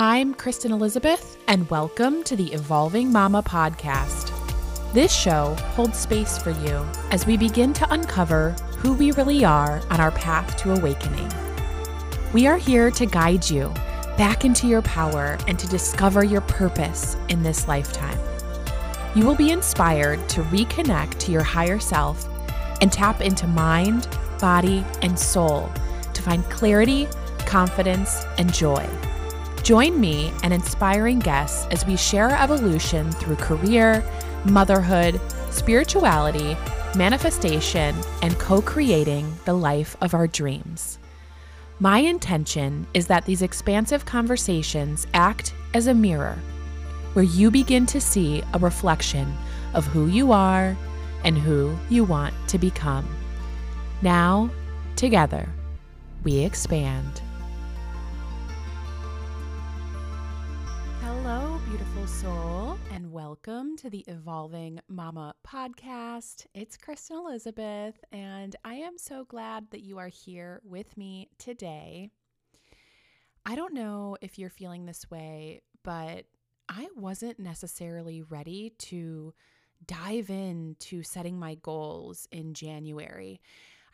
I'm Kristen Elizabeth, and welcome to the Evolving Mama podcast. This show holds space for you as we begin to uncover who we really are on our path to awakening. We are here to guide you back into your power and to discover your purpose in this lifetime. You will be inspired to reconnect to your higher self and tap into mind, body, and soul to find clarity, confidence, and joy. Join me and inspiring guests as we share our evolution through career, motherhood, spirituality, manifestation, and co creating the life of our dreams. My intention is that these expansive conversations act as a mirror where you begin to see a reflection of who you are and who you want to become. Now, together, we expand. Welcome to the Evolving Mama podcast. It's Kristen Elizabeth, and I am so glad that you are here with me today. I don't know if you're feeling this way, but I wasn't necessarily ready to dive into setting my goals in January.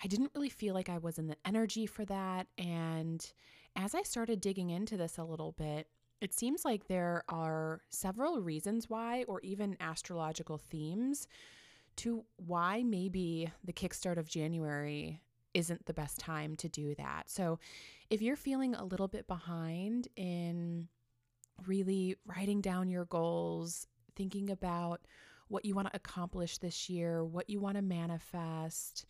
I didn't really feel like I was in the energy for that. And as I started digging into this a little bit, it seems like there are several reasons why, or even astrological themes to why maybe the kickstart of January isn't the best time to do that. So, if you're feeling a little bit behind in really writing down your goals, thinking about what you want to accomplish this year, what you want to manifest,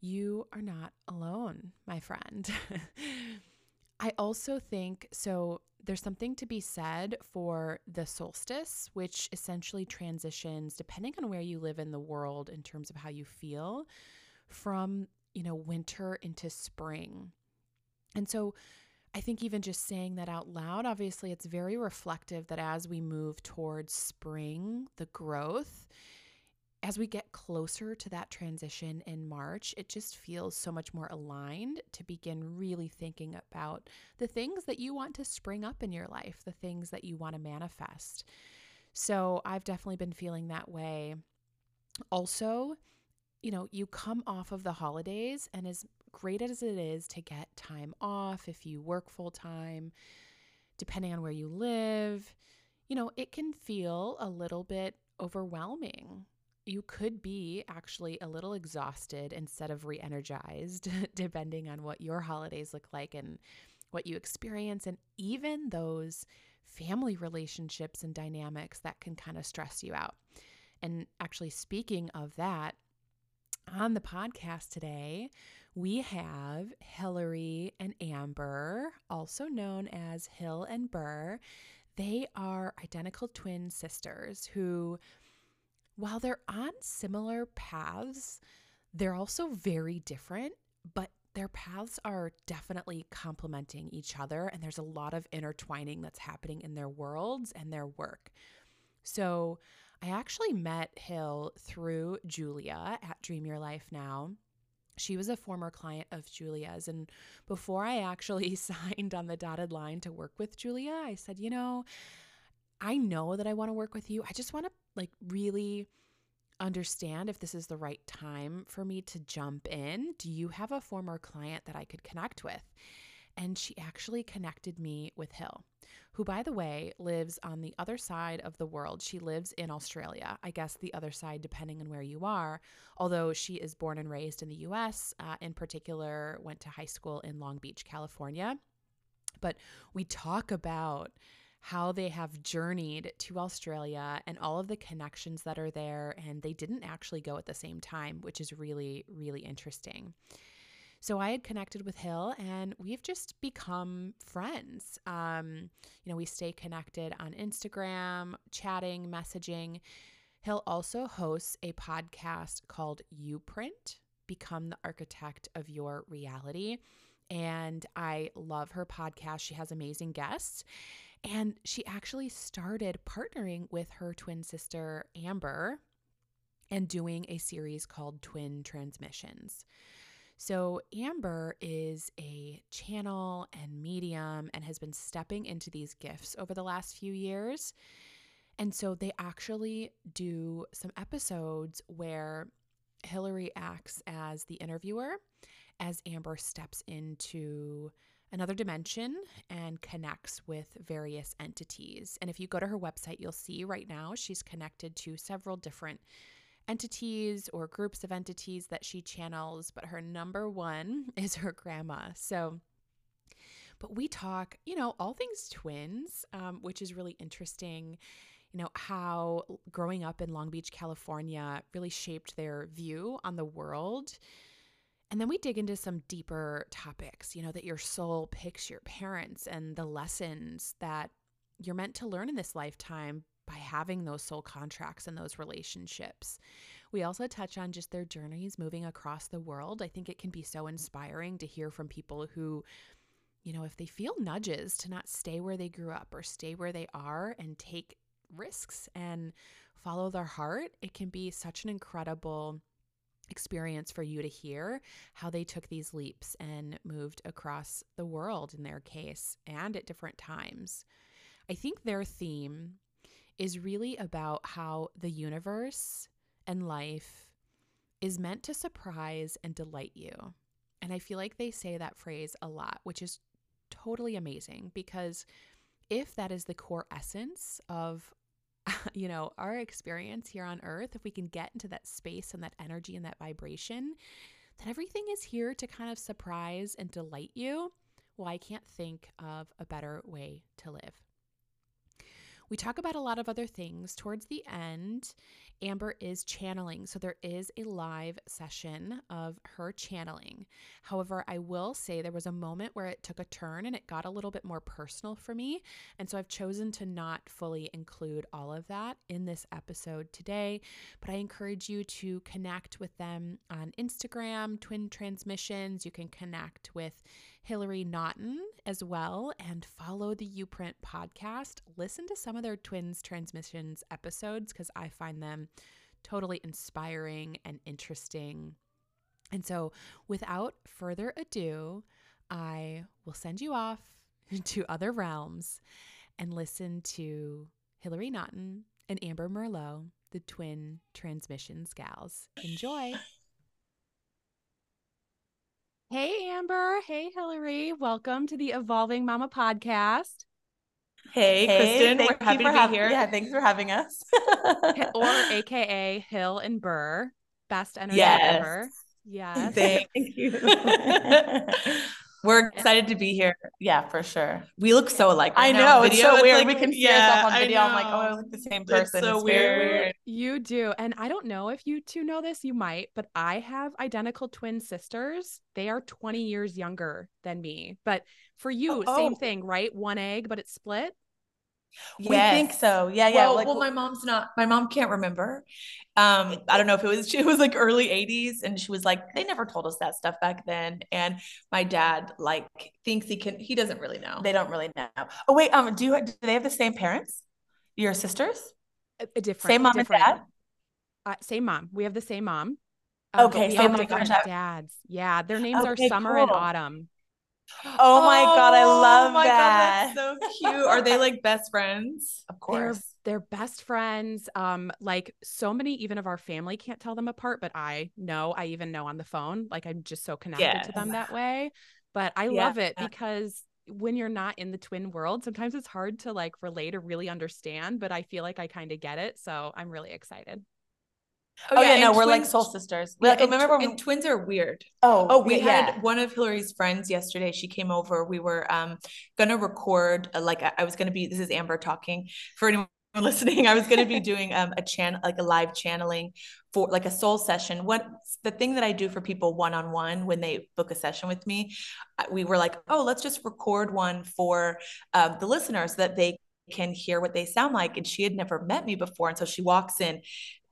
you are not alone, my friend. I also think so. There's something to be said for the solstice, which essentially transitions, depending on where you live in the world in terms of how you feel, from, you know, winter into spring. And so I think even just saying that out loud, obviously, it's very reflective that as we move towards spring, the growth, as we get closer to that transition in March, it just feels so much more aligned to begin really thinking about the things that you want to spring up in your life, the things that you want to manifest. So I've definitely been feeling that way. Also, you know, you come off of the holidays, and as great as it is to get time off if you work full time, depending on where you live, you know, it can feel a little bit overwhelming. You could be actually a little exhausted instead of re energized, depending on what your holidays look like and what you experience, and even those family relationships and dynamics that can kind of stress you out. And actually, speaking of that, on the podcast today, we have Hillary and Amber, also known as Hill and Ber. They are identical twin sisters who, while they're on similar paths, they're also very different, but their paths are definitely complementing each other. And there's a lot of intertwining that's happening in their worlds and their work. So, I actually met Hill through Julia at Dream Your Life Now. She was a former client of Julia's. And before I actually signed on the dotted line to work with Julia, I said, you know, I know that I want to work with you. I just want to like really understand if this is the right time for me to jump in. Do you have a former client that I could connect with? And she actually connected me with Hill who, by the way, lives on the other side of the world. She lives in Australia, I guess the other side, depending on where you are, although she is born and raised in the US, uh, in particular, went to high school in Long Beach, California. But we talk about how they have journeyed to Australia and all of the connections that are there. And they didn't actually go at the same time, which is really, really interesting. So I had connected with Hill and we've just become friends. Um, you know, we stay connected on Instagram, chatting, messaging. Hill also hosts a podcast called You Print Become the Architect of Your Reality. And I love her podcast. She has amazing guests. And she actually started partnering with her twin sister, Amber, and doing a series called Twin Transmissions. So, Amber is a channel and medium and has been stepping into these gifts over the last few years. And so, they actually do some episodes where Hillary acts as the interviewer as Amber steps into another dimension and connects with various entities. And if you go to her website, you'll see right now she's connected to several different entities or groups of entities that she channels, but her number one is her grandma. So, but we talk, you know, all things twins, um, which is really interesting. You know, how growing up in Long Beach, California really shaped their view on the world and then we dig into some deeper topics, you know, that your soul picks your parents and the lessons that you're meant to learn in this lifetime by having those soul contracts and those relationships. We also touch on just their journeys moving across the world. I think it can be so inspiring to hear from people who, you know, if they feel nudges to not stay where they grew up or stay where they are and take risks and follow their heart, it can be such an incredible experience for you to hear how they took these leaps and moved across the world in their case and at different times. I think their theme is really about how the universe and life is meant to surprise and delight you. And I feel like they say that phrase a lot, which is totally amazing because if that is the core essence of you know, our experience here on earth, if we can get into that space and that energy and that vibration, that everything is here to kind of surprise and delight you. Well, I can't think of a better way to live. We talk about a lot of other things towards the end. Amber is channeling, so there is a live session of her channeling. However, I will say there was a moment where it took a turn and it got a little bit more personal for me. And so I've chosen to not fully include all of that in this episode today. But I encourage you to connect with them on Instagram, Twin Transmissions. You can connect with Hillary Naughton as well and follow the Uprint podcast. Listen to some of their Twins Transmissions episodes because I find them totally inspiring and interesting. And so, without further ado, I will send you off to other realms and listen to Hillary Naughton and Amber Merlot, the twin transmissions gals. Enjoy. Hey, Amber. Hey, Hillary. Welcome to the Evolving Mama podcast. Hey, hey Kristen. We're happy to be here. Yeah, thanks for having us. or AKA Hill and Ber. Best energy yes. ever. Yes. Thank you. We're excited to be here. Yeah, for sure. We look so alike. Right I know. It's so weird. Like, we can see yeah, ourselves on video. I'm like, oh, I look the same person. It's so it's weird. weird. You do. And I don't know if you two know this, you might, but I have identical twin sisters. They are 20 years younger than me. But for you, oh, same oh. thing, right? One egg, but it's split. We think so. Yeah, yeah. Well, like, well, my mom's not. My mom can't remember. Um, I don't know if it was. She was like early '80s, and she was like, "They never told us that stuff back then." And my dad like thinks he can. He doesn't really know. They don't really know. Oh wait, um, do you do they have the same parents? Your sisters? A, a different. Same mom different. and dad. Uh, same mom. We have the same mom. Um, okay, same different dads. Yeah, their names okay, are Summer cool. and Autumn. Oh my god, I oh love oh that. God, so cute. Are they like best friends? Of course. They're, they're best friends. Um, like so many even of our family can't tell them apart, but I know, I even know on the phone. Like I'm just so connected yes. to them that way. But I yeah. love it because when you're not in the twin world, sometimes it's hard to like relate or really understand, but I feel like I kind of get it. So I'm really excited. Oh, oh yeah, yeah no, we're like soul sisters. Yeah, like, remember when and twins are weird. Oh, oh, we yeah. had one of Hillary's friends yesterday. She came over. We were um gonna record a, like I was gonna be. This is Amber talking for anyone listening. I was gonna be doing um a channel like a live channeling for like a soul session. What the thing that I do for people one on one when they book a session with me, we were like, oh, let's just record one for uh, the listeners so that they can hear what they sound like. And she had never met me before. And so she walks in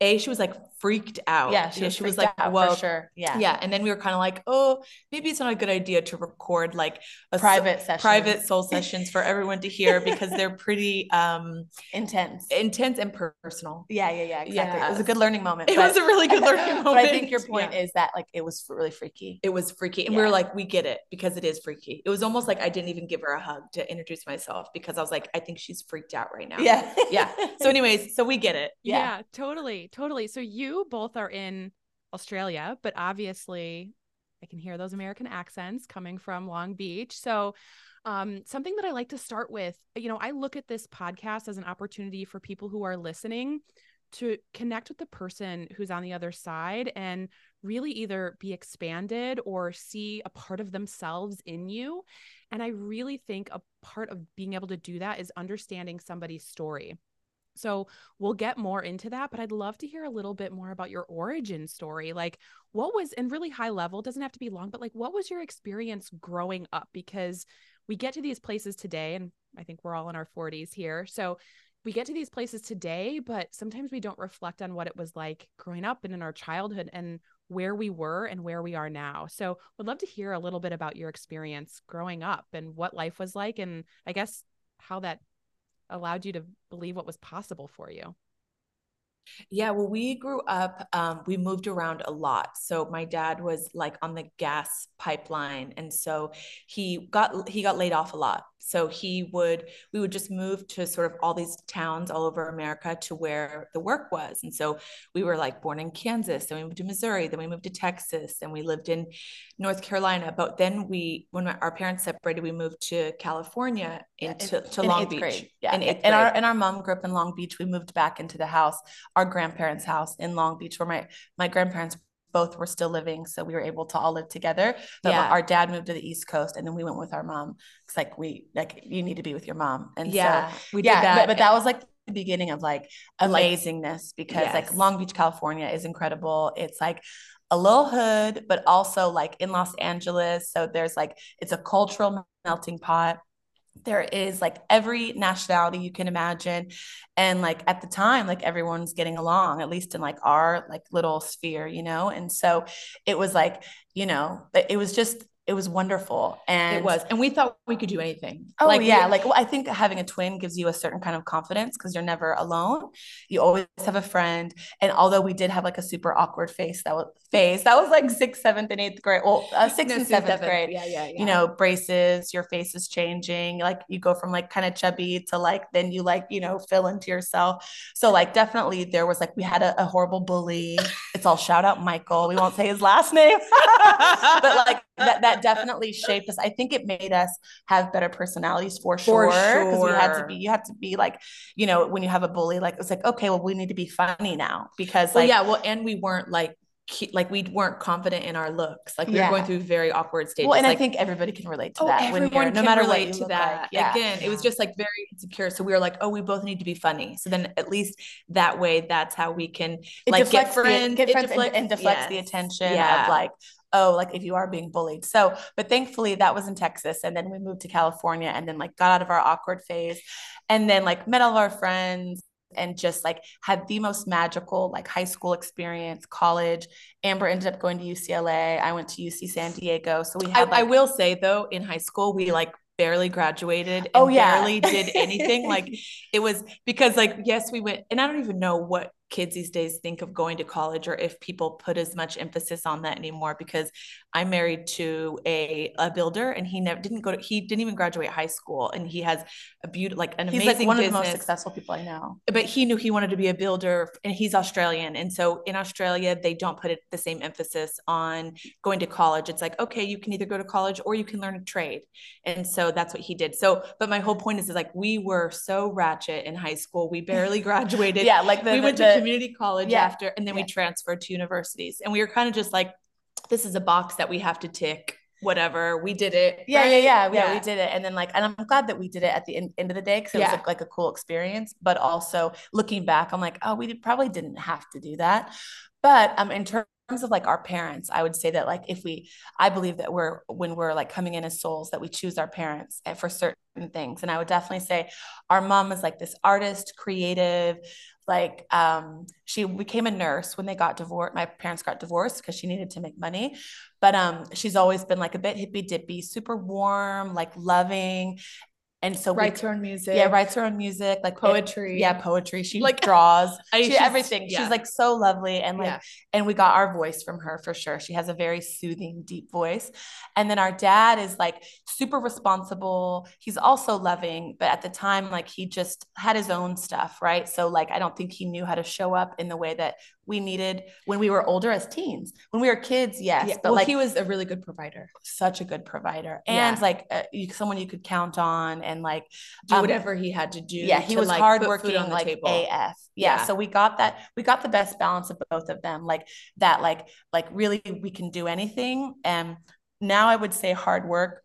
a she was like freaked out. Yeah, she yeah, was, she was like, out whoa, sure. Yeah. yeah. And then we were kind of like, oh, maybe it's not a good idea to record like a so- Private session. private soul sessions for everyone to hear because they're pretty um intense. intense and personal. Yeah, yeah, yeah, exactly. It was a good learning moment. It but- was a really good learning moment. But I think your point Yeah. is that like it was really freaky. it was freaky. And we were like, we get it because it is freaky. It was almost like I didn't even give her a hug to introduce myself because I was like, I think she's freaked out right now. Yeah. Yeah. So, anyways, so we get it. Yeah. Yeah. Totally. So you both are in Australia, but obviously I can hear those American accents coming from Long Beach. So um, something that I like to start with, you know, I look at this podcast as an opportunity for people who are listening to connect with the person who's on the other side and really either be expanded or see a part of themselves in you. And I really think a part of being able to do that is understanding somebody's story. So we'll get more into that, but I'd love to hear a little bit more about your origin story. Like, what was, and really high level, doesn't have to be long, but like, what was your experience growing up? Because we get to these places today, and I think we're all in our 40s here. So we get to these places today, but sometimes we don't reflect on what it was like growing up and in our childhood and where we were and where we are now. So would love to hear a little bit about your experience growing up and what life was like, and I guess how that allowed you to believe what was possible for you. Yeah, well, we grew up, um, we moved around a lot. So my dad was like on the gas pipeline. And so he got he got laid off a lot. So he would we would just move to sort of all these towns all over America to where the work was. And so we were like born in Kansas, then we moved to Missouri, then we moved to Texas, and we lived in North Carolina. But then we when our parents separated, we moved to California Yeah, into in- to in Long Beach. grade. Yeah. In and our and our mom grew up in Long Beach. We moved back into the house, our grandparents' house in Long Beach, where my my grandparents both were still living. So we were able to all live together. But Yeah. our dad moved to the East Coast and then we went with our mom. It's like we like you need to be with your mom. And yeah, so we yeah, did that. But, but that was like the beginning of like Like- amazingness because like Long Beach, California is incredible. It's like a little hood, but also like in Los Angeles. So there's like it's a cultural melting pot. There is like every nationality you can imagine. And like at the time, like everyone's getting along, at least in like our like little sphere, you know? And so it was like, you know, it was just it was wonderful. And it was. And we thought we could do anything. Oh Like, yeah, we- like well, I think having a twin gives you a certain kind of confidence because you're never alone. You always have a friend. And although we did have like a super awkward face that was phase that was like sixth, seventh, and eighth grade. Well, uh, sixth No, and seventh seventh. grade. Yeah, yeah, yeah. You know, braces, your face is changing. Like you go from like kind of chubby to like then you like you know fill into yourself. So like definitely there was like we had a, a horrible bully. It's all shout out Michael. We won't say his last name, but like that that definitely shaped us. I think it made us have better personalities for For sure. Because we had to be, you had to be like, you know, when you have a bully, like it's like, okay, well, we need to be funny now because well, like yeah, well, and we weren't like like we weren't confident in our looks. Like we Yeah. were going through very awkward stages. well, and like, I think everybody can relate to oh, that when everyone you're no can matter what relate to that. like. Yeah. Again, it was just like very insecure. So we were like, oh, we both need to be funny. So then at least that way, that's how we can it like get the- friends, get friends and- deflects- deflects the attention Yeah. of like, oh, like if you are being bullied. So, but thankfully that was in Texas, and then we moved to California, and then like got out of our awkward phase, and then like met all of our friends. And just like had the most magical like high school experience, college. Amber ended up going to UCLA. I went to UC San Diego. So we I, had I like, will say though, in high school, we like barely graduated oh, and Oh, yeah. barely did anything. like it was because like yes, we went, and I don't even know what kids these days think of going to college or if people put as much emphasis on that anymore because I'm married to a, a builder and he never didn't go to he didn't even graduate high school and he has a beautiful like an he's amazing like one business of the most successful people I know. but he knew he wanted to be a builder and he's Australian. And so in Australia, they don't put it, the same emphasis on going to college. It's like, okay, you can either go to college or you can learn a trade. And so that's what he did. So, but my whole point is, is like, we were so ratchet in high school. We barely graduated. Yeah, like the, we the- went the- to community college yeah, after, and then we yeah. transferred to universities. And we were kind of just like, this is a box that we have to tick, whatever. We did it. Yeah, yeah, right? yeah, yeah, We did it, and then like, and I'm glad that we did it at the end, end of the day because it was like, like a cool experience. But also looking back, I'm like, oh, we probably didn't have to do that. But um, in terms of like our parents, I would say that like if we, I believe that we're when we're like coming in as souls that we choose our parents eh, for certain things, and I would definitely say our mom is like this artist, creative like um she became a nurse when they got divorced my parents got divorced because she needed to make money. But um she's always been like a bit hippy dippy super warm like loving and so writes we, her own music. yeah writes her own music like eh, poetry. it, yeah poetry she Like, draws I- she everything yeah. she's like so lovely and like Yeah. and we got our voice from her for sure she has a very soothing deep voice and then our dad is like super responsible he's also loving but at the time like he just had his own stuff right so like i don't think he knew how to show up in the way that we needed when we were older as teens when we were kids yes Yeah, but well, like he was a really good provider. such a good provider and Yeah. like uh, you, someone you could count on and like Do Um, whatever he had to do. yeah he to, was like, hardworking on the like table. af yeah. Yeah. so we got that we got the best balance of both of them like that like like really we can do anything and now i would say hard work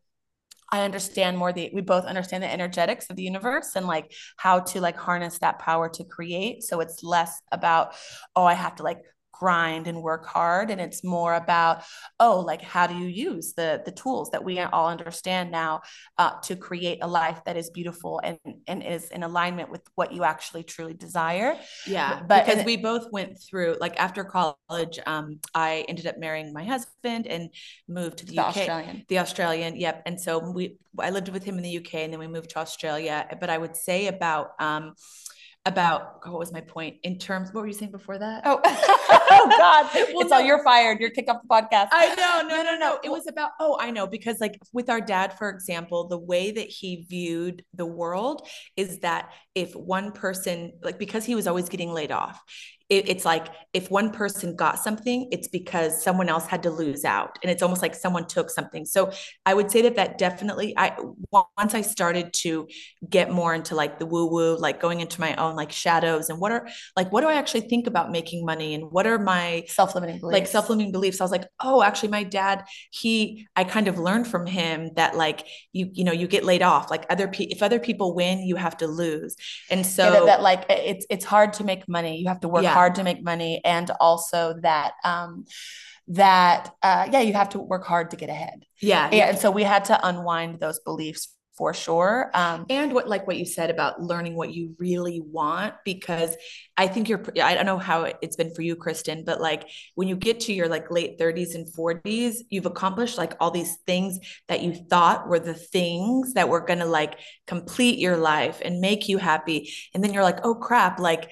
I understand more the we both understand the energetics of the universe and like how to like harness that power to create. So it's less about, oh, I have to like grind and work hard and it's more about oh like how do you use the the tools that we all understand now uh, to create a life that is beautiful and and is in alignment with what you actually truly desire Yeah, But- because we both went through like after college, um, I ended up marrying my husband and moved to the, the UK. australian The Australian, yep. And so we, I lived with him in the UK, and then we moved to Australia. But I would say about, um, about what was my point? In terms? What were you saying before that? oh, oh god. Well, it's all you're fired. You're kicked off the podcast. I know, no, no, no. It was about, oh, I know, because like with our dad, for example, the way that he viewed the world is that if one person, like, because he was always getting laid off, it, it's like if one person got something, it's because someone else had to lose out. And it's almost like someone took something. So I would say that that definitely, I, once I started to get more into like the woo woo, like going into my own like shadows and what are, like, what do I actually think about making money and what are my, self-limiting beliefs like self-limiting beliefs i was like oh actually my dad he i kind of learned from him that like you you know you get laid off like other people if other people win you have to lose and so yeah, that, that like it's it's hard to make money you have to work Yeah. hard to make money and also that um that uh yeah you have to work hard to get ahead. Yeah. Yeah and so we had to unwind those beliefs for sure um and what like what you said about learning what you really want because i think you're i don't know how it's been for you kristen but like when you get to your like late 30s and 40s you've accomplished like all these things that you thought were the things that were going to like complete your life and make you happy. And then you're like oh crap like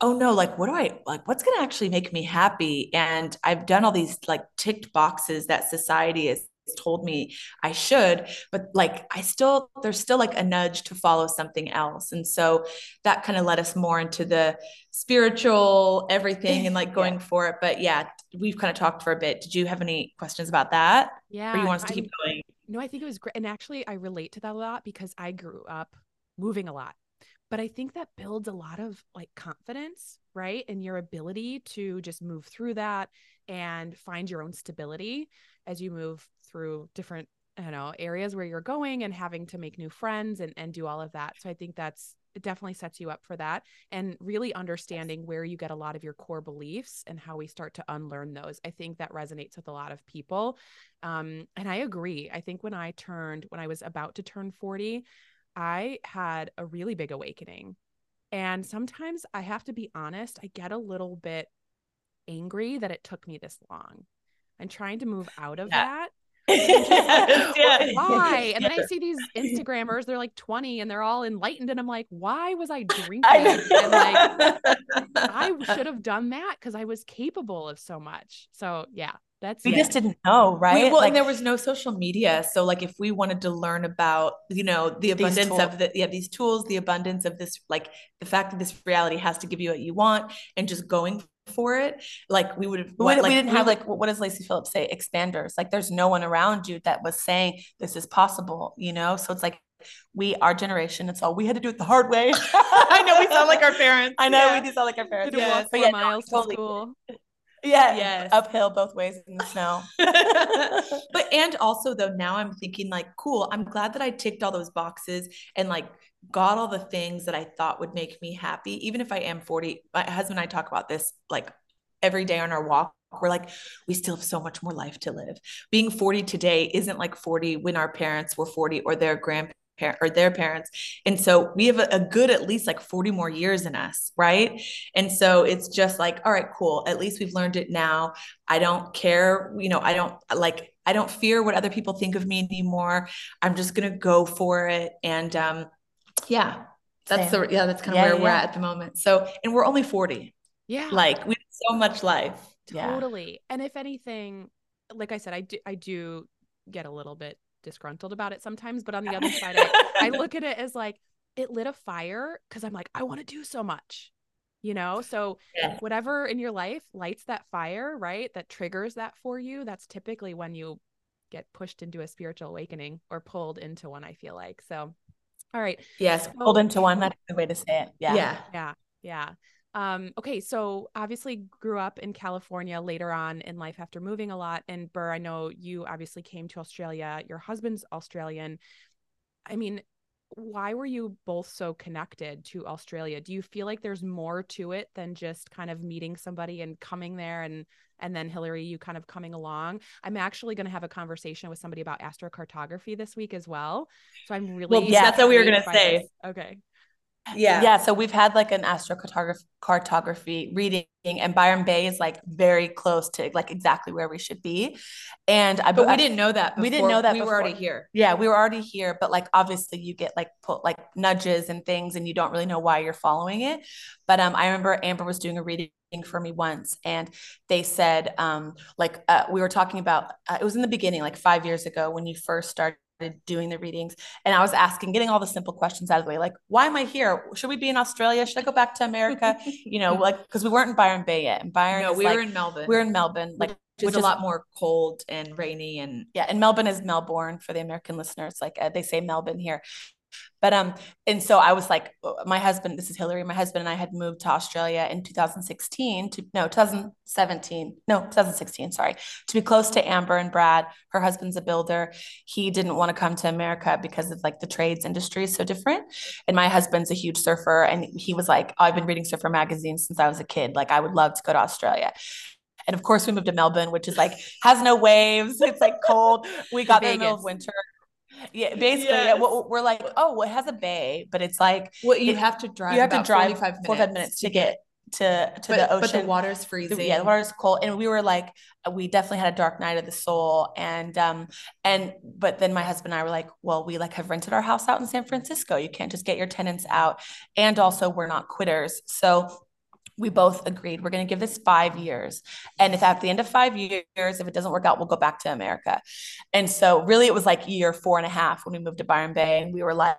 oh no like what do i like what's going to actually make me happy and i've done all these like ticked boxes that society has told me I should, but like I still, there's still like a nudge to follow something else. And so that kind of led us more into the spiritual everything and like going Yeah. for it. But yeah, we've kind of talked for a bit. Did you have any questions about that? Yeah. Or you want us to I'm- keep going? No, I think it was great. And actually, I relate to that a lot because I grew up moving a lot. But I think that builds a lot of like confidence, right? And your ability to just move through that and find your own stability as you move through different, you know, areas where you're going and having to make new friends and, and do all of that. So I think that's it definitely sets you up for that and really understanding where you get a lot of your core beliefs and how we start to unlearn those. I think that resonates with a lot of people. Um, and I agree. I think when I turned, when I was about to turn 40, I had a really big awakening. And sometimes I have to be honest, I get a little bit angry that it took me this long. I'm trying to move out of Yeah. that. Yeah. Why? And then I see these Instagrammers, they're like 20 and they're all enlightened. And I'm like, why was I drinking? I. And like, I should have done that because I was capable of so much. So yeah, that's we it. just didn't know right We- well, Like, and there was no social media. So, like, if we wanted to learn about, you know, the abundance of the, yeah, these tools, the abundance of this, like the fact that this reality has to give you what you want and just going for it, like, we would have, we, what, we didn't have like what what does Lacy Phillips say? Expanders. Like there's no one around you that was saying this is possible, you know? So it's like we, our generation, it's all we had to do it the hard way. I know we sound like our parents. I know Yeah. we do sound like our parents. to Yes. But four yeah, no, miles to school. Yeah. Yes. Uphill both ways in the snow. but and also though now i'm thinking like cool i'm glad that i ticked all those boxes and like got all the things that i thought would make me happy even if i am 40 my husband and i talk about this like every day on our walk we're like we still have so much more life to live being 40 today isn't like 40 when our parents were 40 or their grandparents parent or their parents. And so we have a, a, good at least like 40 more years in us, right? And so it's just like, all right, cool. At least we've learned it now. I don't care, you know, I don't like I don't fear what other people think of me anymore. I'm just gonna go for it. And um yeah, that's Same. the yeah, that's kind of yeah, where yeah. we're at at the moment. So and we're only 40. Yeah. Like we have so much life. Totally. Yeah. And if anything, like I said, I do I do get a little bit disgruntled about it sometimes, but on the other side, I, I look at it as like it lit a fire because I'm like, I want to do so much, you know? So yeah. whatever in your life lights that fire, right? That triggers that for you, that's typically when you get pushed into a spiritual awakening or pulled into one, I feel like. So all right. Yes, so, pulled into one. That's the way to say it. Yeah. Yeah. Yeah. Yeah. Um, okay, so obviously grew up in California later on in life after moving a lot. And Ber, I know you obviously came to Australia. Your husband's Australian. I mean, why were you both so connected to Australia? Do you feel like there's more to it than just kind of meeting somebody and coming there and and then Hillary, you kind of coming along? I'm actually going to have a conversation with somebody about astrocartography this week as well. So I'm really well, yeah, that's what we were going to say. This. Okay yeah. Yeah so we've had like an astrocartography reading and byron bay is like very close to like exactly where we should be. And I, but we I, didn't know that we didn't know that we before. were already here. Yeah we were already here but like obviously you get like put like nudges and things and you don't really know why you're following it. But um i remember amber was doing a reading for me once and they said um like uh, we were talking about uh, it was in the beginning like five years ago when you first started doing the readings and I was asking, getting all the simple questions out of the way, like, why am I here? Should we be in Australia? Should I go back to America? you know, like, because we weren't in Byron Bay yet. And Byron, no, we like, were in Melbourne. We are in Melbourne, like, which, which is a lot more cold and rainy. And yeah, and Melbourne is Melbourne for the American listeners. Like uh, they say Melbourne here. But um, and so I was like, uh, my husband, this is Hillary, my husband and I had moved to Australia in 2016 to no 2017, no 2016, sorry, to be close to Amber and Brad. Her husband's a builder. He didn't want to come to America because of like the trades industry is so different. And my husband's a huge surfer, and he was like, oh, I've been reading surfer magazines since I was a kid. Like I would love to go to Australia. And of course, we moved to Melbourne, which is like has no waves. It's like cold. We got there in the middle of winter. Yeah, basically, yes. yeah, we're like, oh, well, it has a bay, but it's like, well, you it, have to drive. You have to drive 45 minutes, 45 minutes to get to to but, the ocean. But the water's freezing. The, yeah, the water's cold, and we were like, we definitely had a dark night of the soul, and um, and but then my husband and I were like, well, we like have rented our house out in San Francisco. You can't just get your tenants out, and also we're not quitters, so we both agreed we're going to give this five years. And if at the end of five years, if it doesn't work out, we'll go back to America. And so, really, it was like year four and a half when we moved to Byron Bay. And we were like,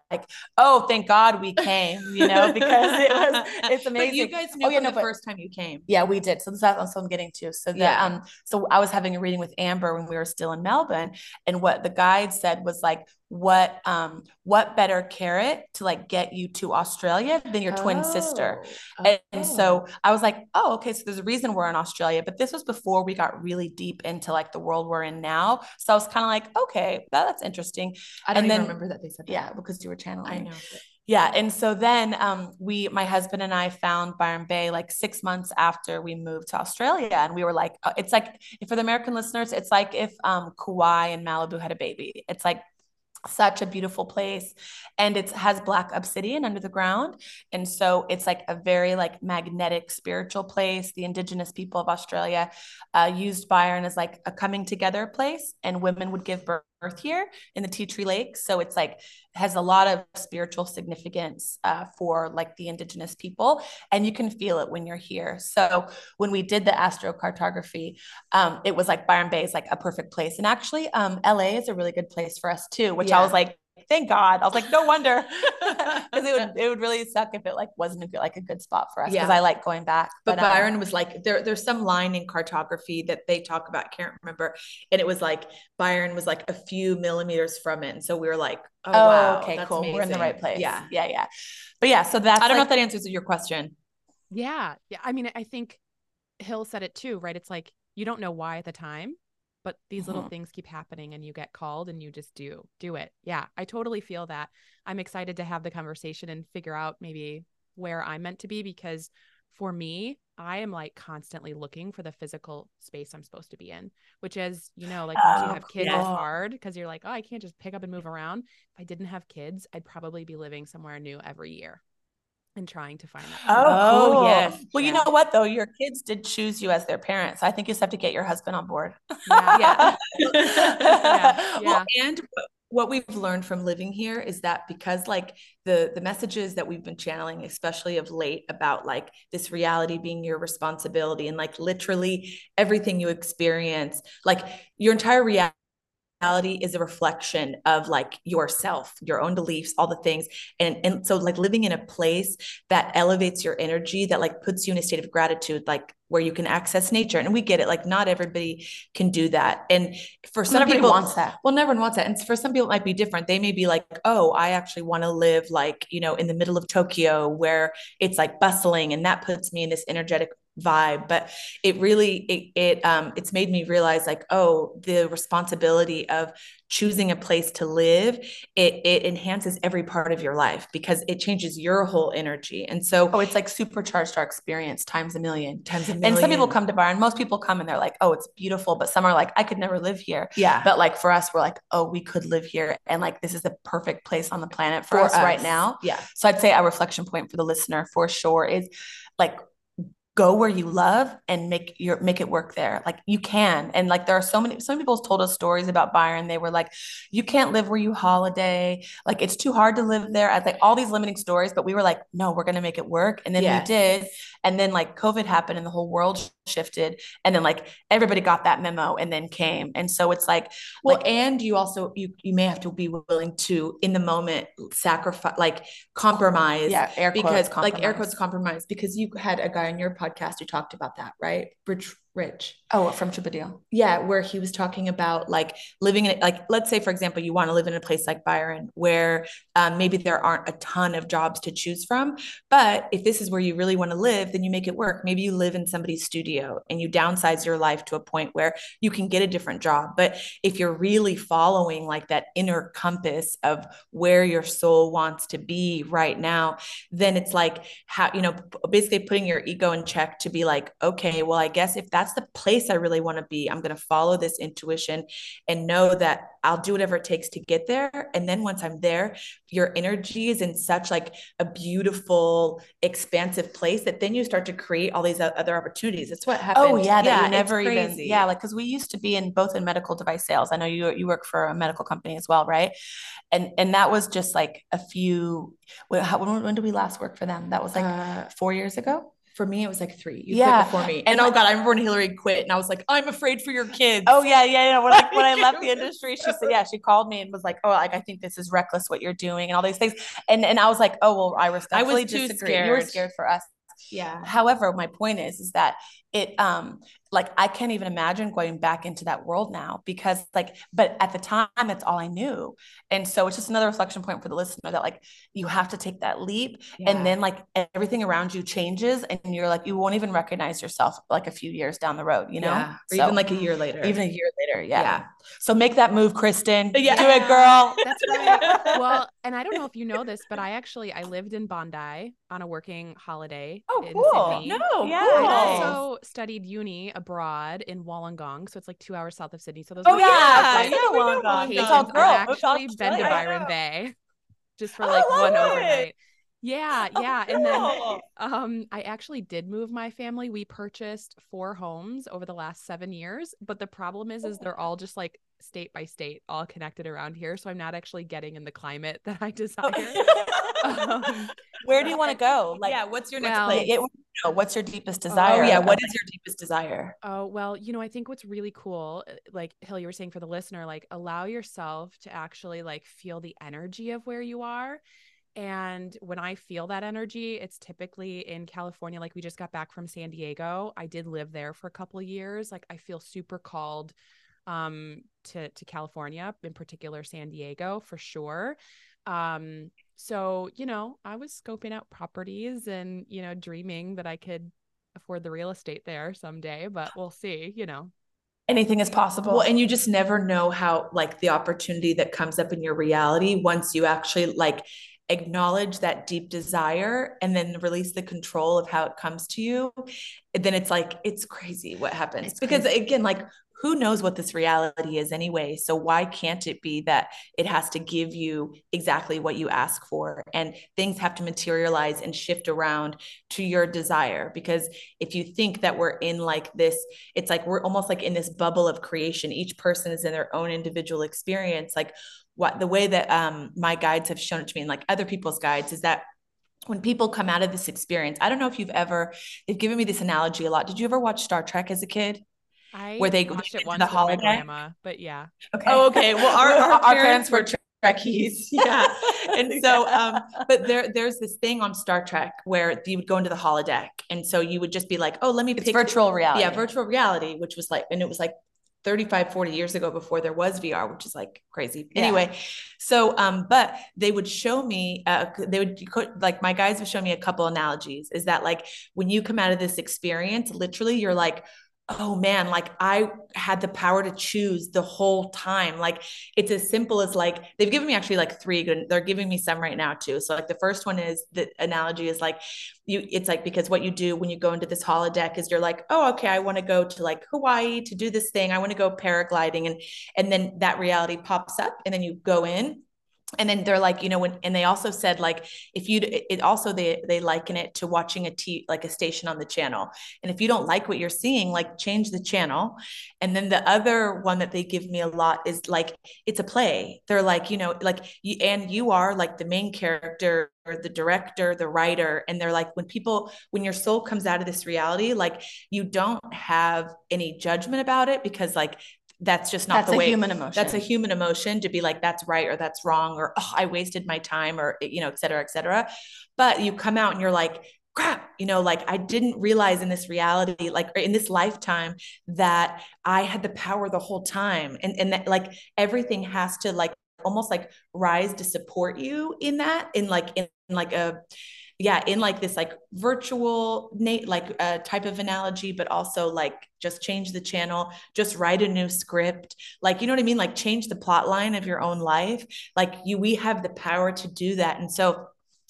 oh, thank God we came, you know, because it was, it's amazing. But you guys knew oh, yeah, no, the but, first time you came. Yeah, we did. So, that's what I'm getting to. So, that, yeah. um, so I was having a reading with Amber when we were still in Melbourne. And what the guide said was like, what um what better carrot to like get you to Australia than your twin sister. Oh, and, and, so I was like, oh, okay, so there's a reason we're in Australia, but this was before we got really deep into like the world we're in now. So I was kind of like, okay, that, that's interesting. I don't and then, remember that they said that. Yeah, because you were channeling. I know. Yeah. And so then um, we, my husband and I found Byron Bay like six months after we moved to Australia. And we were like, uh, it's like, for the American listeners, it's like if um, Kauai and Malibu had a baby. It's like such a beautiful place. And it has black obsidian under the ground. And so it's like a very like magnetic spiritual place. The indigenous people of australia uh, used byron as like a coming together place. And women would give birth here in the tea tree lake. So it's like has a lot of spiritual significance uh, for like the indigenous people and you can feel it when you're here. So when we did the astrocartography um, it was like byron bay is like a perfect place. And actually um, la is a really good place for us too which yeah. i was like thank God. I was like, no wonder, because it would it would really suck if it like wasn't a good, like a good spot for us. Because yeah. I like going back. But, but um, Byron um, was like, there there's some line in cartography that they talk about. Can't remember, and it was like Byron was like a few millimeters from it, and so we were like, oh, oh wow, okay, cool, amazing. we're in the right place. Yeah, yeah, yeah. But yeah, so that's I don't like, know if that answers your question. Yeah, yeah. I mean, I think Hill said it too, right? It's like you don't know why at the time but these mm-hmm. little things keep happening and you get called and you just do do it yeah i totally feel that i'm excited to have the conversation and figure out maybe where i'm meant to be because for me, I am like constantly looking for the physical space I'm supposed to be in, which is, you know, like once you Oh, have kids, yeah. it's hard because you're like, oh, I can't just pick up and move around. If I didn't have kids, I'd probably be living somewhere new every year and trying to find that. Oh, Oh, cool. yes. Well, you know what though? Your kids did choose you as their parents. I think you just have to get your husband on board. Yeah. yeah. yeah. Well, and what- what we've learned from living here is that because like the the messages that we've been channeling, especially of late, about like this reality being your responsibility and like literally everything you experience, like your entire reality is a reflection of like yourself your own beliefs all the things and and so like living in a place that elevates your energy that like puts you in a state of gratitude like where you can access nature and we get it like not everybody can do that and for some people wants that. well, no one wants that. And for some people, it might be different. They may be like, oh, I actually want to live like, you know, in the middle of Tokyo where it's like bustling and that puts me in this energetic vibe. But it really, it, it um, it's made me realize like, oh, the responsibility of choosing a place to live, it, it enhances every part of your life because it changes your whole energy. And so Oh, it's like supercharged our experience times a million. times a million And some people come to Byron. Most people come and they're like, "Oh, it's beautiful," but some are like, "I could never live here." yeah. But like for us, we're like, "Oh, we could live here," and like this is the perfect place on the planet for, For us, right now. Yeah. So I'd say a reflection point for the listener for sure is like go where you love and make your make it work there. Like you can. And like there are so many some people told us stories about Byron. They were like, you can't live where you holiday. Like it's too hard to live there. I like all these limiting stories, but we were like, no, we're gonna make it work. And then Yes. we did. And then like COVID happened and the whole world shifted. And then like everybody got that memo and then came. And so it's like Well, like and you also you you may have to be willing to in the moment sacrifice like compromise. yeah, air quotes, Because like air quotes compromise because you had a guy on your podcast who talked about that, right? Rich. Oh, from Chippewa. Yeah, where he was talking about like living in like let's say for example you want to live in a place like Byron where um, maybe there aren't a ton of jobs to choose from, but if this is where you really want to live, then you make it work. Maybe you live in somebody's studio and you downsize your life to a point where you can get a different job. But if you're really following like that inner compass of where your soul wants to be right now, then it's like how you know basically putting your ego in check to be like, okay, well I guess if that's the place I really want to be, I'm going to follow this intuition and know that I'll do whatever it takes to get there. And then once I'm there, your energy is in such like a beautiful, expansive place that then you start to create all these other opportunities. That's what happens. Oh yeah, that you it's never even yeah, like because we used to be in both in medical device sales. I know you you work for a medical company as well, right? And and that was just like a few. When, when did we last work for them? That was like Uh, four years ago. For me, it was like three. You Yeah, quit before me. and And, oh like- God, I remember when Hillary quit and I was like, I'm afraid for your kids. Oh yeah, yeah, yeah. When I when I left the industry, she said, yeah, she called me and was like, oh, like I think this is reckless what you're doing and all these things. And and I was like, oh well, I respectfully too disagree. You were scared. scared for us. Yeah. However, my point is, is that it um like I can't even imagine going back into that world now because like, but at the time that's all I knew. And so it's just another reflection point for the listener that like you have to take that leap and then like everything around you changes and you're like you won't even recognize yourself like a few years down the road, you know? Yeah. Or So- even like a year later. even a year later, yeah. Yeah. So make that move, Kristen. Yeah. Do it, girl. That's right. well, and I don't know if you know this, but I actually I lived in Bondi on a working holiday Oh, in cool. Sydney. No, Yeah. I also studied uni abroad in Wollongong, so it's like two hours south of Sydney. So those Oh are yeah, yeah, yeah, yeah, we know Wollongong. It's all I've girl. actually been to Byron Bay just for Oh, like one it. overnight. Yeah, Oh, yeah. And then um I actually did move my family. We purchased four homes over the last 7 years, but the problem is is they're all just like state by state, all connected around here, so I'm not actually getting in the climate that I desire. um, Where do you want to go? Like, yeah. What's your next well, place? it- what's your deepest desire? Oh yeah. What is your deepest desire? Oh, well, you know, I think what's really cool, uh, like Hill, you were saying for the listener, like allow yourself to actually like feel the energy of where you are. And when I feel that energy, it's typically in California. Like we just got back from San Diego. I did live there for a couple of years. Like I feel super called um to to California, in particular San Diego for sure. Um so, you know, I was scoping out properties and, you know, dreaming that I could afford the real estate there someday, but we'll see, you know. Anything is possible. Well, and you just never know how like the opportunity that comes up in your reality once you actually like acknowledge that deep desire and then release the control of how it comes to you then it's like it's crazy what happens It's because crazy. again like who knows what this reality is anyway so why can't it be that it has to give you exactly what you ask for and things have to materialize and shift around to your desire? Because if you think that we're in like this it's like we're almost like in this bubble of creation. Each person is in their own individual experience. Like what the way that um, my guides have shown it to me and like other people's guides is that when people come out of this experience i don't know if you've ever they've given me this analogy a lot. Did you ever watch star trek as a kid I Where they watched went it to once the with my holodeck? grandma, but yeah. Okay. Oh, okay. Well, our, our, Our parents, parents were were Trekkies. Yeah. And so, um, but there, there's this thing on Star Trek where you would go into the holodeck. And so you would just be like, oh, let me It's pick virtual reality. Yeah, virtual reality, which was like, and it was like 35, 40 years ago before there was VR, which is like crazy. Yeah. Anyway, so, um, but they would show me, uh, they would like, my guys would show me a couple analogies is that like, when you come out of this experience, literally you're like, oh man, like I had the power to choose the whole time. Like it's as simple as like they've given me actually like three good, they're giving me some right now too. So like the first one is the analogy is like you it's like because what you do when you go into this holodeck is you're like, oh, okay, I want to go to like Hawaii to do this thing. I want to go paragliding. And and then that reality pops up and then you go in and then they're like you know when and they also said like if you it also they they liken it to watching a t like a station on the channel. And if you don't like what you're seeing like change the channel. And then the other one that they give me a lot is like it's a play. They're like you know like you and you are like the main character the director the writer. And they're like when people when your soul comes out of this reality like you don't have any judgment about it because like that's just not That's the a way human emotion. that's a human emotion to be like that's right or that's wrong or oh, i wasted my time or you know et cetera et cetera but you come out and you're like crap you know like i didn't realize in this reality like in this lifetime that i had the power the whole time and and that like everything has to like almost like rise to support you in that in like in like a yeah in like this like virtual nate like uh, type of analogy but also like just change the channel just write a new script. Like you know what i mean? Like change the plot line of your own life. Like you we have the power to do that and so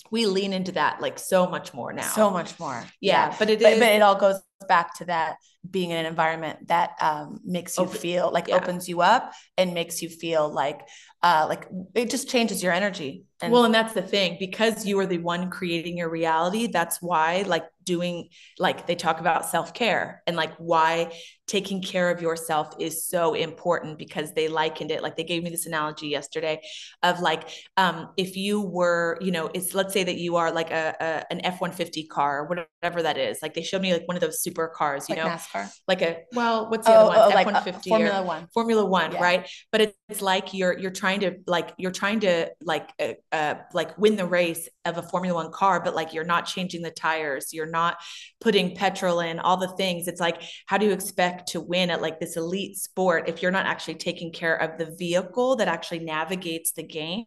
we lean into that like so much more now. So much more. yeah, but it but, is but it all goes back to that being in an environment that um, makes you Open- feel like yeah. opens you up and makes you feel like uh, like it just changes your energy. And well and that's the thing because you are the one creating your reality that's why like doing like they talk about self-care and like why taking care of yourself is so important because they likened it like they gave me this analogy yesterday of like um if you were you know it's let's say that you are like a, a an F150 car whatever that is like they showed me like one of those super cars you like know NASCAR. Like a well what's the other one? like uh, F150 or- Formula One. Formula One, Yeah. right? But it- it's like you're you're trying to like you're trying to like uh, uh like win the race of a Formula One car, but like you're not changing the tires, you're not putting petrol in, all the things. It's like how do you expect to win at like this elite sport if you're not actually taking care of the vehicle that actually navigates the game?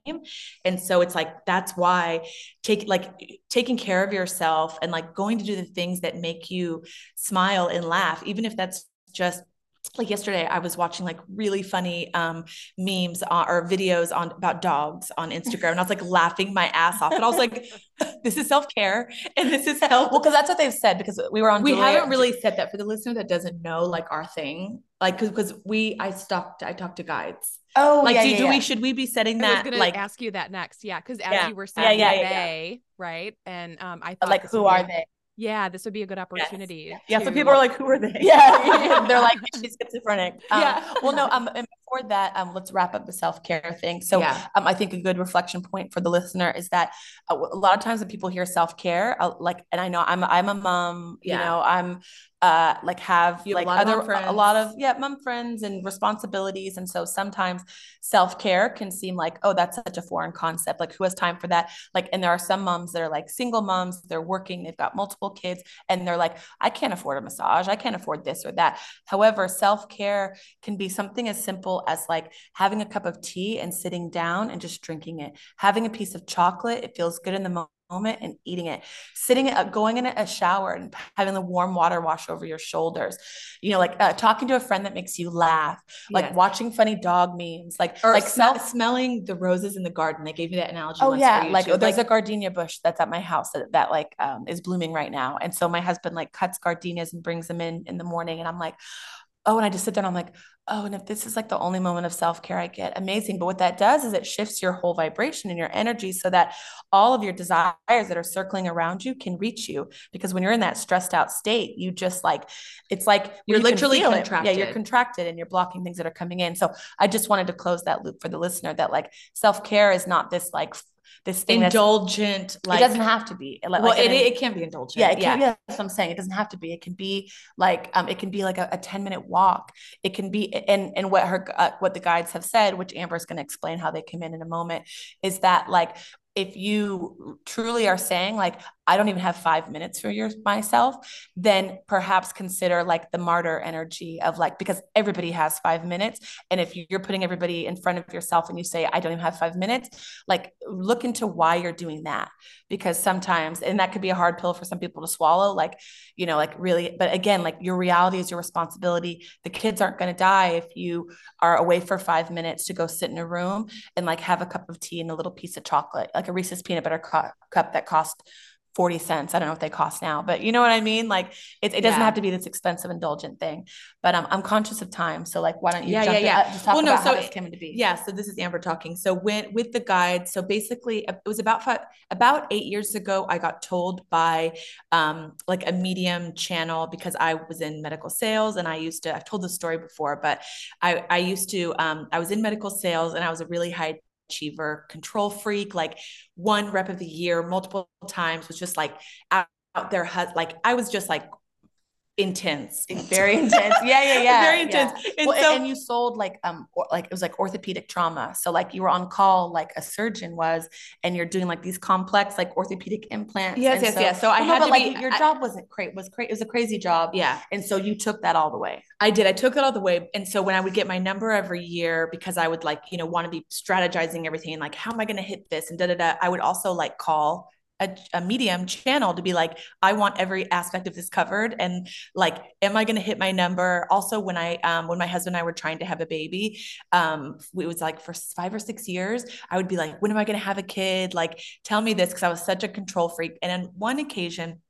And so it's like that's why take like taking care of yourself and like going to do the things that make you smile and laugh, even if that's just like yesterday i was watching like really funny um memes on, or videos on about dogs on instagram and i was like laughing my ass off and i was like this is self-care and this is health Well, because that's what they've said. Because we were on. we Julia- haven't really said that for the listener that doesn't know like our thing like because we i stopped i talked to guides Oh, like yeah, do, yeah, do yeah. we should we be setting that I was gonna like ask you that next. Yeah, because as Yeah. you were saying, yeah, yeah, yeah, yeah. they right, and um, I thought like who are a- they? Yeah, this would be a good opportunity. yeah so people are like who are they Yeah, they're like she's schizophrenic. Um, Yeah. Well, no. Um, and before that, um, let's wrap up the self care thing. So, Yeah. um, I think a good reflection point for the listener is that uh, a lot of times when people hear self care, uh, like, and I know I'm I'm a mom. You Yeah. know, I'm uh like have You have like lot other friends. a lot of yeah mom friends and responsibilities, and so sometimes self care can seem like oh that's such a foreign concept. Like who has time for that? Like, and there are some moms that are like single moms. They're working. They've got multiple kids, and they're like I can't afford a massage. I can't afford this or that. However, self care can be something as simple as like having a cup of tea and sitting down and just drinking it, having a piece of chocolate. It feels good in the moment moment and eating it sitting uh, going in a shower and having the warm water wash over your shoulders you know like uh, talking to a friend that makes you laugh like Yes. watching funny dog memes like or like like smelling the roses in the garden. They gave me that analogy. Oh yeah, like too. there's a gardenia bush that's at my house that, that like um, is blooming right now, and so my husband like cuts gardenias and brings them in in the morning, and I'm like, oh, and I just sit there and I'm like, oh, and if this is like the only moment of self care I get, amazing. But what that does is it shifts your whole vibration and your energy so that all of your desires that are circling around you can reach you. Because when you're in that stressed out state, you just like it's like You're you literally it. Yeah, you're contracted and you're blocking things that are coming in. So I just wanted to close that loop for the listener that like self care is not this like this thing that's indulgent. Like it doesn't have to be. Like, well, it, it can be indulgent. yeah, it can be. That's what I'm saying. It doesn't have to be. It can be like um, it can be like a, a 10 minute walk. It can be and and what her uh, what the guides have said, which Amber's going to explain how they come in in a moment, is that like if you truly are saying like I don't even have five minutes for your myself, then perhaps consider like the martyr energy of like because everybody has five minutes, and if you're putting everybody in front of yourself and you say I don't even have five minutes, like look into why you're doing that. Because sometimes and that could be a hard pill for some people to swallow like you know like really but again like your reality is your responsibility. The kids aren't going to die if you are away for five minutes to go sit in a room and like have a cup of tea and a little piece of chocolate like a reese's peanut butter cu- cup that cost 40 cents. I don't know what they cost now, but you know what I mean? Like it, it doesn't Yeah. have to be this expensive, indulgent thing, but um, I'm conscious of time. So like, why don't you Yeah, jump yeah, yeah. just talk Well, no, about how so this came into being? Yeah, so this is Amber talking. So when with the guide, so basically it was about five, about eight years ago, I got told by um like a medium channel because I was in medical sales and I used to I've told this story before, but I I used to um I was in medical sales and I was a really high achiever, control freak, like one rep of the year, multiple times, was just like out, out there, like I was just like intense, Very intense. Yeah, yeah, yeah. very yeah. intense. And well, so and you sold like um or, like it was like orthopedic trauma. So like you were on call like a surgeon was, and you're doing like these complex like orthopedic implants. Yes, and yes, so, yes. So I no, had but, to like be- your I- job wasn't great. Was great. It was a crazy job. yeah. And so you took that all the way. I did. I took it all the way. And so when I would get my number every year, because I would like, you know, want to be strategizing everything, like, how am I going to hit this? And da da da. I would also like call a, a medium channel to be like, I want every aspect of this covered. And like, am I going to hit my number? Also, when I, um, when my husband and I were trying to have a baby, um, it was like for five or six years, I would be like, when am I going to have a kid? Like, tell me this. Cause I was such a control freak. And on one occasion,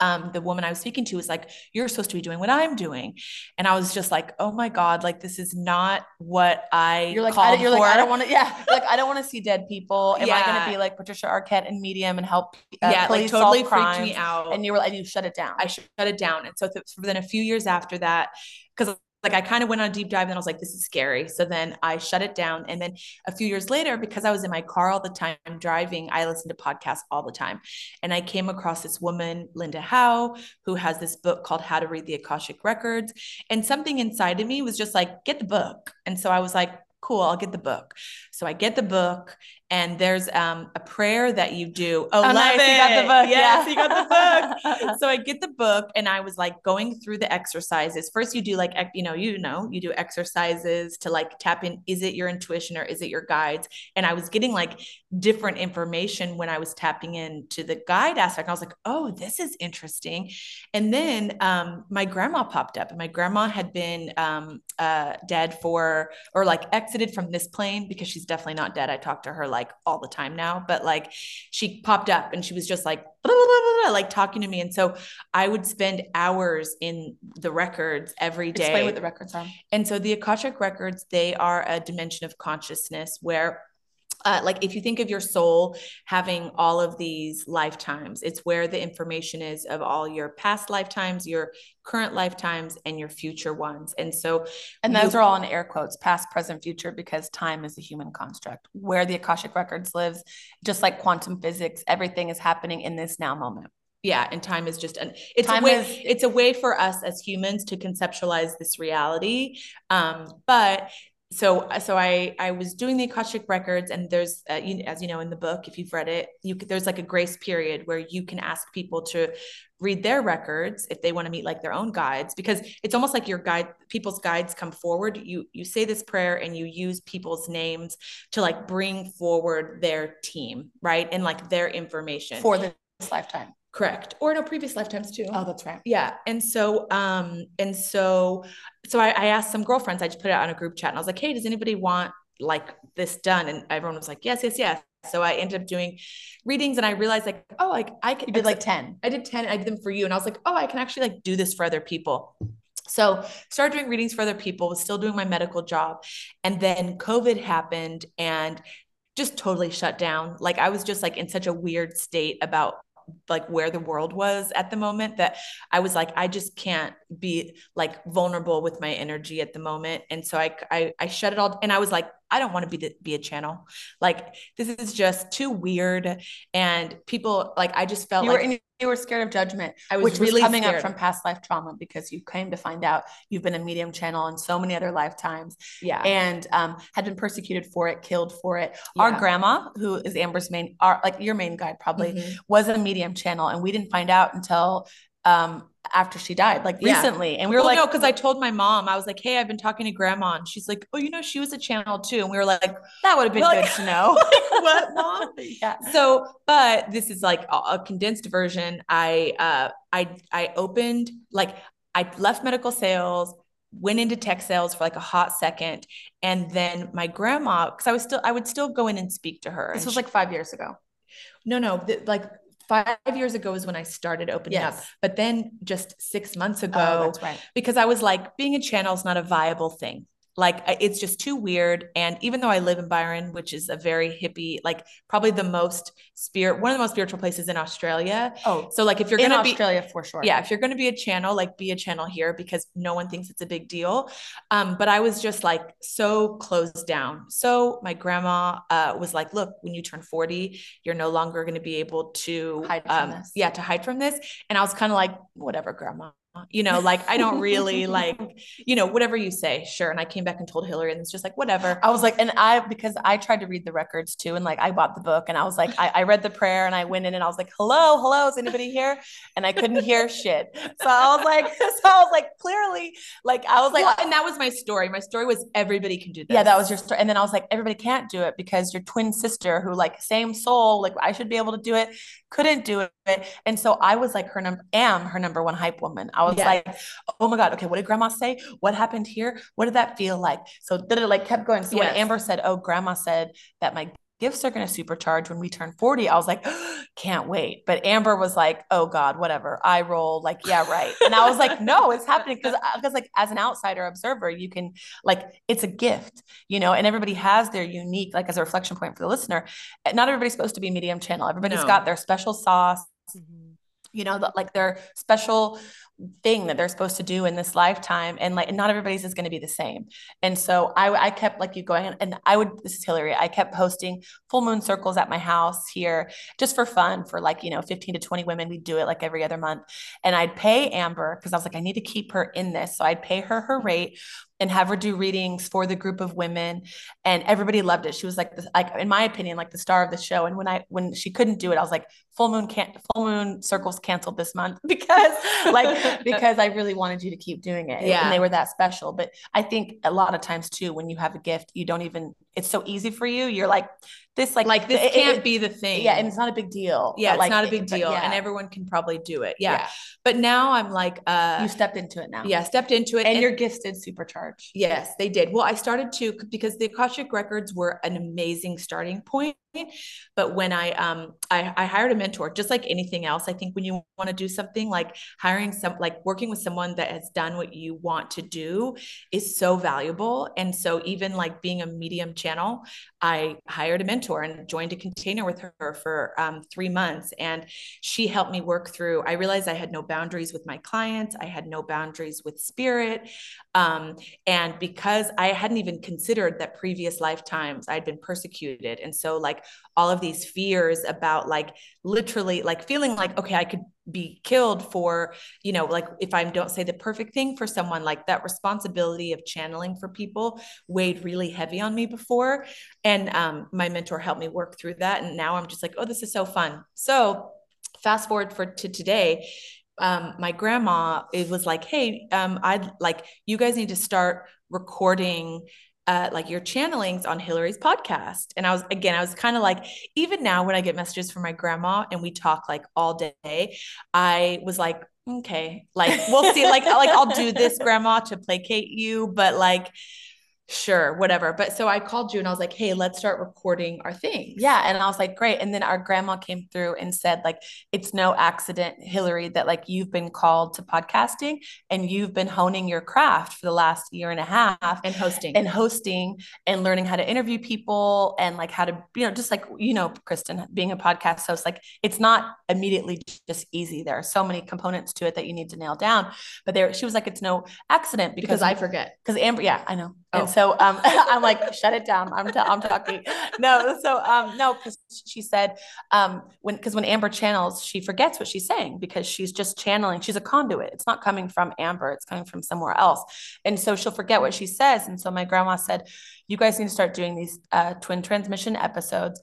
um, the woman I was speaking to was like, You're supposed to be doing what I'm doing. And I was just like, Oh my God, like this is not what I You're like, I, you're like. I don't want to. Yeah, like I don't want to see dead people. Am I gonna be like Patricia Arquette and Medium and help? Uh, yeah, like totally freaked me out. And you were, and you shut it down. I shut it down. And so th- then a few years after that, because like I kind of went on a deep dive and I was like, this is scary. So then I shut it down. And then a few years later, because I was in my car all the time driving, I listened to podcasts all the time. And I came across this woman, Linda Howe, who has this book called How to Read the Akashic Records. And something inside of me was just like, get the book. And so I was like, cool, I'll get the book. So I get the book, and there's um, a prayer that you do. Oh, nice. it. You got the book. Yes, yeah. you got the book so I get the book and I was like going through the exercises. First, you do like, you know, you know, you do exercises to like tap in, is it your intuition or is it your guides? And I was getting like different information when I was tapping into the guide aspect. I was like, oh, this is interesting. And then um, my grandma popped up and my grandma had been um, uh, dead for, or like exited from this plane because she's definitely not dead. I talked to her like all the time now, but like she popped up and she was just like, blah, blah, blah, like talking to me. And so I would spend hours in the records every day. Explain what the records are. And so the Akashic records, they are a dimension of consciousness where uh, like if you think of your soul having all of these lifetimes, it's where the information is of all your past lifetimes, your current lifetimes, and your future ones. And so, And those you- are all in air quotes, past, present, future, because time is a human construct. Where the Akashic Records lives, just like quantum physics, everything is happening in this now moment. yeah, and time is just an it's Time a way is- it's a way for us as humans to conceptualize this reality. Um, but so so I I was doing the Akashic records and there's uh, you, as you know in the book if you've read it you there's like a grace period where you can ask people to read their records if they want to meet like their own guides because it's almost like your guide people's guides come forward. You you say this prayer and you use people's names to like bring forward their team right and like their information. For this lifetime correct or no previous lifetimes too oh that's right yeah and so um and so so I, I asked some girlfriends i just put it on a group chat and i was like hey does anybody want like this done and everyone was like yes yes yes so I ended up doing readings and I realized like, oh, like I could, you did like 10. I did 10. I did them for you. And I was like, oh, I can actually like do this for other people. So started doing readings for other people, was still doing my medical job. And then COVID happened and just totally shut down. Like I was just like in such a weird state about like where the world was at the moment that I was like, I just can't be like vulnerable with my energy at the moment. And so I, I, I shut it all. And I was like, I don't want to be the, be a channel. Like this is just too weird. And people like I just felt you like were in, you were scared of judgment, I was which really was coming scared. up from past life trauma because you came to find out you've been a medium channel in so many other lifetimes yeah. and um, had been persecuted for it, killed for it. Our grandma, who is Amber's main, our like your main guide probably, Mhm. was a medium channel, and we didn't find out until um, after she died, like Yeah. recently. And we were well, like, no, because I told my mom, I was like, hey, I've been talking to grandma. And she's like, oh, you know, she was a channel too. And we were like, that would have been Like- good to know. what, mom? yeah. so but this is like a, a condensed version i uh i i opened like i left medical sales went into tech sales for like a hot second and then my grandma because i was still i would still go in and speak to her This was she- like five years ago. no no like five years ago is when i started opening up Yes. but then just six months oh, ago Oh, right. because I was like, being a channel is not a viable thing. Like it's just too weird. And even though I live in Byron, which is a very hippie, like probably the most spirit, one of the most spiritual places in Australia. Oh, So like if you're in gonna be Australia for sure. yeah, if you're going to be a channel, like be a channel here because no one thinks it's a big deal. Um, but I was just like so closed down. So my grandma uh, was like, "Look, when you turn 40, you're no longer going to be able to Hide from um, this. yeah, to hide from this." And I was kind of like, "Whatever, grandma." You know, like I don't really like, you know, whatever you say, sure. And I came back and told Hilary, and it's just like, whatever. I was like, and I because I tried to read the records too, and like I bought the book, and I was like, I, I read the prayer, and I went in, and I was like, hello, hello, is anybody here? And I couldn't hear shit. So I was like, so I was like, clearly, like I was like, Well, and that was my story. My story was everybody can do this. yeah, that was your story. And then I was like, everybody can't do it because your twin sister, who like same soul, like I should be able to do it, couldn't do it. And so I was like her number, am her number one hype woman. I was like, oh my god, okay, what did grandma say? What happened here? What did that feel like? So did it like kept going. So Yes. when Amber said, oh, grandma said that my gifts are going to supercharge. When we turn 40 i was like can't wait. But amber was like oh god whatever. I roll like yeah right. And i was like no it's happening. Because because like as an outsider observer you can like it's a gift you know and everybody has their unique like as a reflection point for the listener eh, not everybody's supposed to be medium channel. Everybody's No. got their special sauce you know, like their special thing that they're supposed to do in this lifetime. And like, not everybody's is going to be the same. And so I, I kept like you going and I would, this is Hilary, I kept posting full moon circles at my house here just for fun for like, you know, 15 to 20 women. We'd do it like every other month. And I'd pay Amber because I was like, I need to keep her in this. So I'd pay her her rate and have her do readings for the group of women and everybody loved it. She was like the, like in my opinion like the star of the show. And when i when she couldn't do it i was like full moon can't full moon circles canceled this month because like because i really wanted you to keep doing it. Yeah. and they were that special. But i think a lot of times too when you have a gift you don't even it's so easy for you. You're like this like like this it- can't it- be the thing. yeah and it's not a big deal yeah, it's like, not a big deal, and everyone can probably do it. Yeah. but now I'm like, uh, you stepped into it now yeah, stepped into it, and, your gifts did supercharge Yes, they did. Well, I started to because the Akashic records were an amazing starting point. But when I um I, I hired a mentor, just like anything else, I think when you want to do something like hiring some like working with someone that has done what you want to do is so valuable. And so even like being a medium channel, I hired a mentor and joined a container with her for um, three months. And she helped me work through. I realized I had no boundaries with my clients. I had no boundaries with spirit. Um, and because I hadn't even considered that previous lifetimes I'd been persecuted. And so, like, all of these fears about like literally like feeling like okay i could be killed for you know like if i don't say the perfect thing for someone like that responsibility of channeling for people weighed really heavy on me before. And um, my mentor helped me work through that. And now i'm just like oh this is so fun. So fast forward for to today um, my grandma it was like hey um, i'd like you guys need to start recording uh, like your channelings on Hilary's podcast. And I was, again, I was kind of like, even now when I get messages from my grandma and we talk like all day, I was like, okay, like we'll see, like, like I'll do this grandma to placate you, but like, sure, whatever. But so I called you and I was like, hey, let's start recording our things. Yeah. And I was like, great. And then our grandma came through and said, like, it's no accident, Hilary, that like you've been called to podcasting and you've been honing your craft for the last year and a half and hosting and hosting and learning how to interview people and like how to, you know, just like, you know, Kristen, being a podcast host, like it's not immediately just easy. There are so many components to it that you need to nail down. But there, she was like, it's no accident because, because I forget. Because Amber, yeah, I know. Oh. And so um, I'm like, shut it down. I'm, t- I'm talking. No, so um, no, because she said um, when because when Amber channels, she forgets what she's saying because she's just channeling. She's a conduit. It's not coming from Amber. It's coming from somewhere else. And so she'll forget what she says. And so my grandma said, you guys need to start doing these uh, twin transmission episodes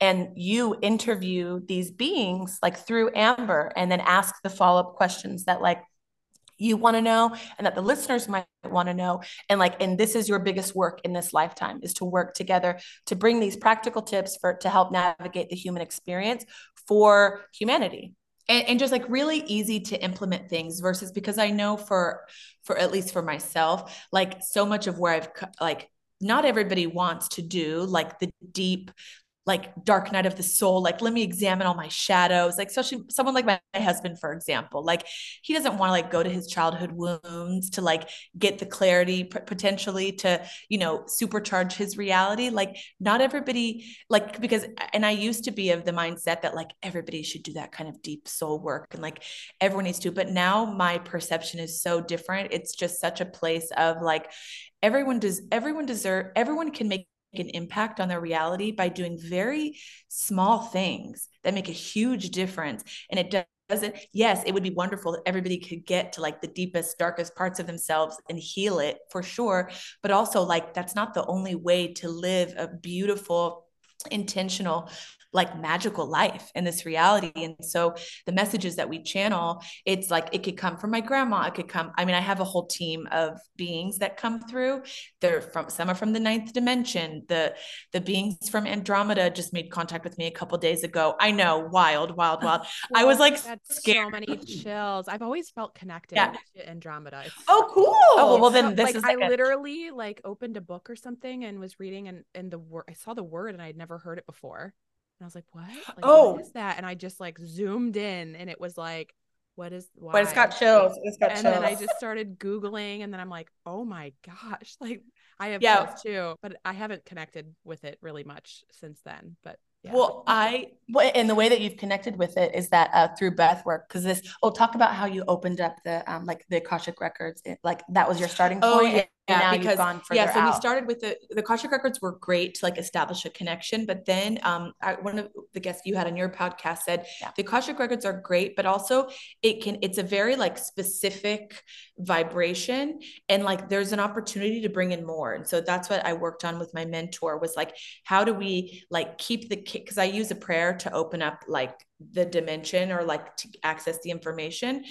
and you interview these beings like through Amber and then ask the follow up questions that like you want to know and that the listeners might want to know. And like and this is your biggest work in this lifetime is to work together to bring these practical tips for to help navigate the human experience for humanity. And, and just like really easy to implement things versus because i know for for at least for myself like so much of where i've like not everybody wants to do like the deep like dark night of the soul like let me examine all my shadows like especially someone like my, my husband for example like he doesn't want to like go to his childhood wounds to like get the clarity p- potentially to you know supercharge his reality like not everybody like because and i used to be of the mindset that like everybody should do that kind of deep soul work and like everyone needs to but now my perception is so different it's just such a place of like everyone does everyone deserve everyone can make an impact on their reality by doing very small things that make a huge difference. And it doesn't, yes, it would be wonderful if everybody could get to like the deepest, darkest parts of themselves and heal it for sure. But also, like, that's not the only way to live a beautiful, intentional like magical life in this reality. And so the messages that we channel, it's like it could come from my grandma. It could come. I mean, I have a whole team of beings that come through. They're from some are from the ninth dimension. The the beings from Andromeda just made contact with me a couple days ago. I know, wild, wild, wild. well, I was like oh scared. So many chills. I've always felt connected yeah. to Andromeda. It's oh, cool. Oh, well, then this like, is like I a- literally like opened a book or something and was reading and and the word I saw the word and I had never heard it before. And I was like, what? Like, oh, what is that? And I just like zoomed in and it was like, what is why? But it's got chills. It's got and chills. then I just started Googling and then I'm like, oh my gosh. Like I have yeah. too, but I haven't connected with it really much since then. But yeah. Well, I and the way that you've connected with it is that uh, through breath work because this. Oh, talk about how you opened up the um like the Akashic records. It, like that was your starting oh, point. Oh, yeah yeah, because yeah, so out. we started with the the Akashic records were great to like establish a connection, but then um, I, one of the guests you had on your podcast said yeah. the Akashic records are great, but also it can it's a very like specific vibration, and like there's an opportunity to bring in more, and so that's what I worked on with my mentor was like how do we like keep the because I use a prayer to open up like the dimension or like to access the information.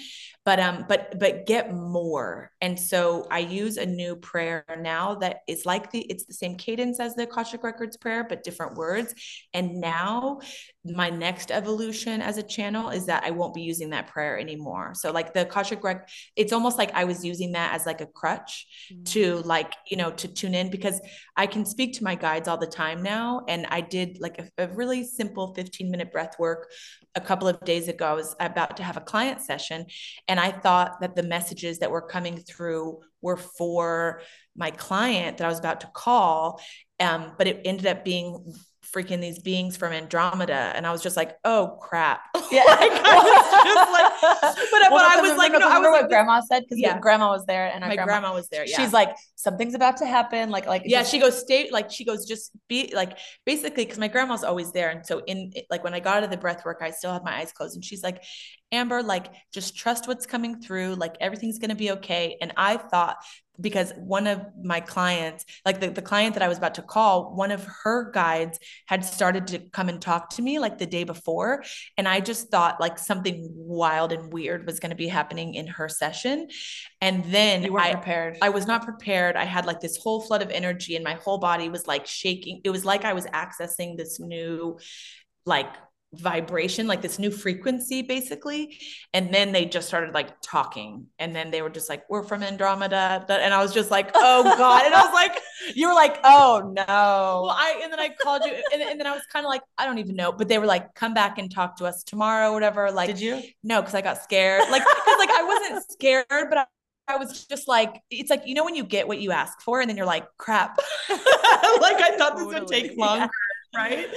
But um but but get more. And so i use a new prayer now that is like the it's the same cadence as the akashic records prayer but different words. And now my next evolution as a channel is that i won't be using that prayer anymore so like the akashic rec it's almost like i was using that as like a crutch mm-hmm. to like you know to tune in because i can speak to my guides all the time now and i did like a, a really simple 15 minute breath work a couple of days ago, I was about to have a client session, and I thought that the messages that were coming through were for my client that I was about to call. Um, but it ended up being freaking these beings from Andromeda. And I was just like, oh crap. Yeah. like, I was just like, but, Well, but I was like, remember, no, I remember was what like, grandma said because Yeah. grandma was there and my grandma, grandma was there. Yeah. she's like something's about to happen like like yeah she goes stay like she goes just be like basically because my grandma's always there and so in like when i got out of the breath work i still had my eyes closed and she's like amber like just trust what's coming through like everything's going to be okay and i thought because one of my clients like the, the client that i was about to call one of her guides had started to come and talk to me like the day before and i just thought like something wild and weird was going to be happening in her session and then you weren't I, prepared I was not prepared. I had like this whole flood of energy and my whole body was like shaking. It was like I was accessing this new like vibration, like this new frequency basically. And then they just started like talking. And then they were just like, we're from Andromeda. And I was just like, oh God. And I was like, you were like oh no well, I, and then I called you and, and then I was kind of like, I don't even know. But they were like, come back and talk to us tomorrow, whatever. Like, did you no, because I got scared. Like, because like I wasn't scared, but I, I was just like, it's like, you know, when you get what you ask for, and then you're like, crap. like I thought this would take longer. Right.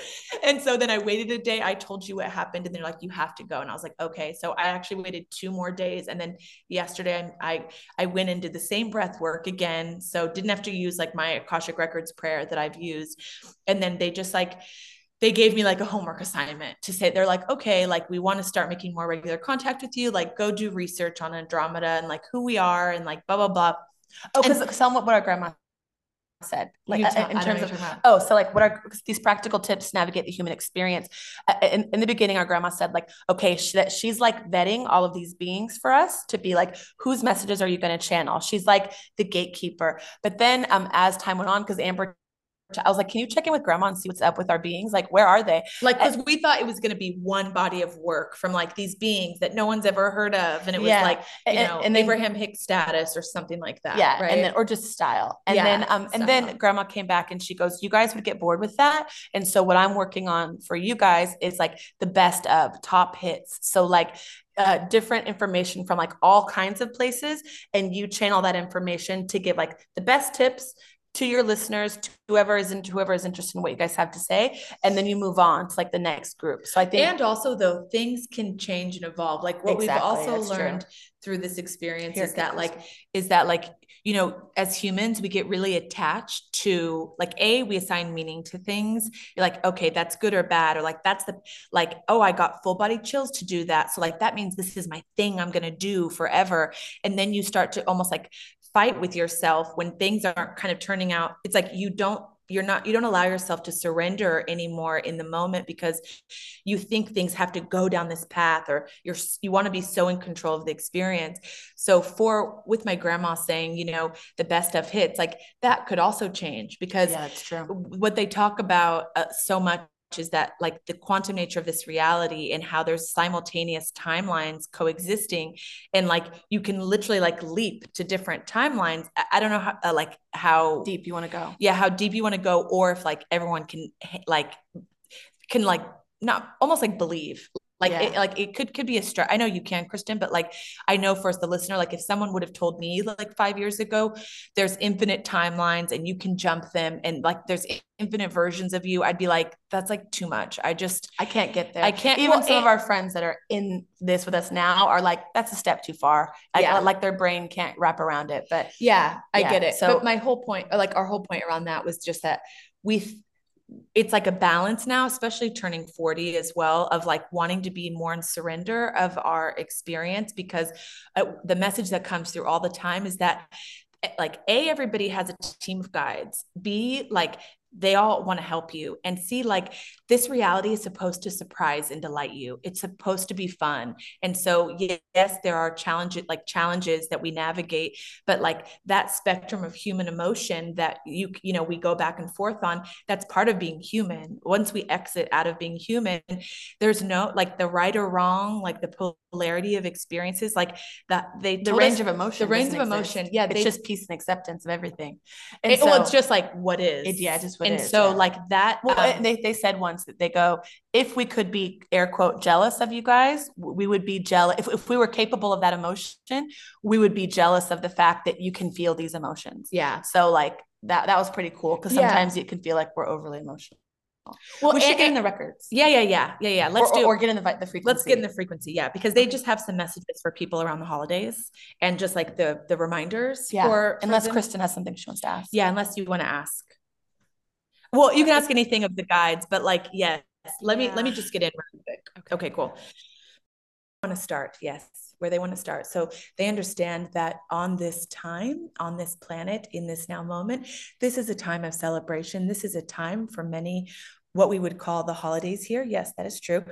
And so then I waited a day. I told you what happened, and they're like, you have to go. And I was like, okay. So I actually waited two more days. And then yesterday I I, I went and did the same breath work again. So didn't have to use like my Akashic Records prayer that I've used. And then they just like they gave me like a homework assignment to say they're like okay like we want to start making more regular contact with you like go do research on andromeda and like who we are and like blah blah blah oh because tell them what, what our grandma said like uh, in terms of you're talking about. Oh, so like what are these practical tips to navigate the human experience? Uh, In, in the beginning, our grandma said like, okay, she, that she's like vetting all of these beings for us to be like, whose messages are you going to channel? She's like the gatekeeper. But then um, as time went on, because Amber, I was like, can you check in with grandma and see what's up with our beings? Like, where are they? like because we thought it was going to be one body of work from like these beings that no one's ever heard of and it was Yeah. like you And- know and then- abraham hicks status or something like that yeah right and then or just style and Yeah, then um and then grandma came back and she goes you guys would get bored with that and so what i'm working on for you guys is like the best of top hits so like uh, different information from like all kinds of places and you channel that information to give like the best tips to your listeners to whoever is into whoever is interested in what you guys have to say and then you move on to like the next group. So i think and also though things can change and evolve. Like what Exactly, we've also that's true. learned through this experience Here is that like is that like you know as humans we get really attached to like a we assign meaning to things. You're like okay that's good or bad or like that's the like oh i got full body chills to do that. So like that means this is my thing i'm going to do forever. And then you start to almost like fight with yourself when things aren't kind of turning out. It's like you don't you're not you don't allow yourself to surrender anymore in the moment because you think things have to go down this path or you're you want to be so in control of the experience. So for with my grandma saying you know the best of hits like that could also change because yeah that's true. what they talk about uh, so much is that like the quantum nature of this reality and how there's simultaneous timelines coexisting and like you can literally like leap to different timelines. I, I don't know how uh, like how deep you want to go. Yeah how deep you want to go or if like everyone can like can like not almost like believe like Yeah. it, like it could could be a stretch. I know you can, Kristen, but like I know for the listener, like if someone would have told me like five years ago, there's infinite timelines and you can jump them, and like there's infinite versions of you, I'd be like, that's like too much. I just I can't get there. I can't- Even well, some of our friends that are in this with us now are like, that's a step too far. Like, Yeah. like their brain can't wrap around it. But Yeah, I Yeah, get it. so- but my whole point, or like our whole point around that was just that we, it's like a balance now, especially turning 40 as well, of like wanting to be more in surrender of our experience because uh, the message that comes through all the time is that eh, like a everybody has a team of guides. B like they all want to help you. And see like this reality is supposed to surprise and delight you. It's supposed to be fun. And so yes there are challenges like challenges that we navigate but like that spectrum of human emotion that you you know we go back and forth on that's part of being human. Once we exit out of being human there's no like the right or wrong like the polarity of experiences like that they the range of emotion. the range of exist. emotion yeah It's they just peace and acceptance of everything. And it, well, it's just like what is. It- yeah, just what and is, so yeah. like that. Well, um, they, they said once that they go, if we could be air quote jealous of you guys, we would be jealous. If, if we were capable of that emotion, we would be jealous of the fact that you can feel these emotions. yeah, So like that that was pretty cool because Yeah. sometimes it can feel like we're overly emotional. Well, We should and, get- in the records. Yeah, yeah, yeah, yeah, yeah. Let's or, do. or get in the the frequency. let's get in the frequency, yeah, because they just have some messages for people around the holidays and just like the the reminders. yeah. For, for unless them. Kristen has something she wants to ask. Yeah, unless you want to ask. Well, you can ask anything of the guides, but like, yes, let me let me just get in real quick. Okay. Okay, cool. Want to start? Yes, where they want to start. So they understand that on this time, on this planet, in this now moment, this is a time of celebration. This is a time for many what we would call the holidays here. Yes, that is true.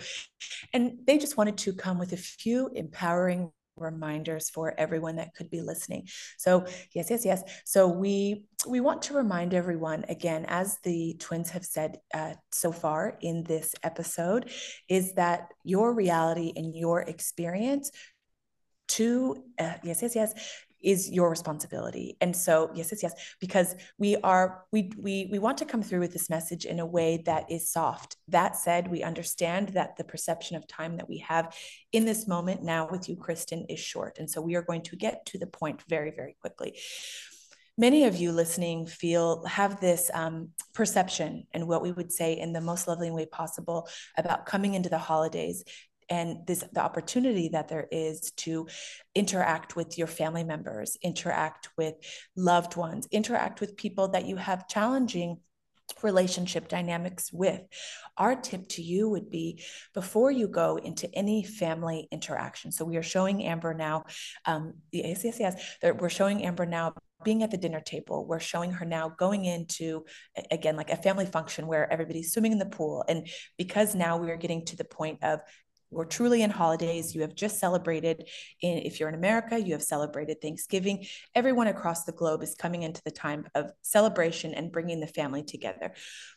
And they just wanted to come with a few empowering reminders for everyone that could be listening. So, yes, yes, yes. So we we want to remind everyone again, as the twins have said uh, so far in this episode, is that your reality and your experience to uh, yes, yes, yes is your responsibility. And so yes yes yes because we are we we we want to come through with this message in a way that is soft. That said we understand that the perception of time that we have in this moment now with you kristen is short. And so we are going to get to the point very very quickly. Many of you listening feel have this um, perception and what we would say in the most loving way possible about coming into the holidays and this the opportunity that there is to interact with your family members interact with loved ones interact with people that you have challenging relationship dynamics with. Our tip to you would be before you go into any family interaction so we are showing amber now um, yes yes yes we're showing amber now being at the dinner table. We're showing her now going into again like a family function where everybody's swimming in the pool. And because now we are getting to the point of we're truly in holidays. You have just celebrated, in, if you're in America, you have celebrated Thanksgiving. Everyone across the globe is coming into the time of celebration and bringing the family together.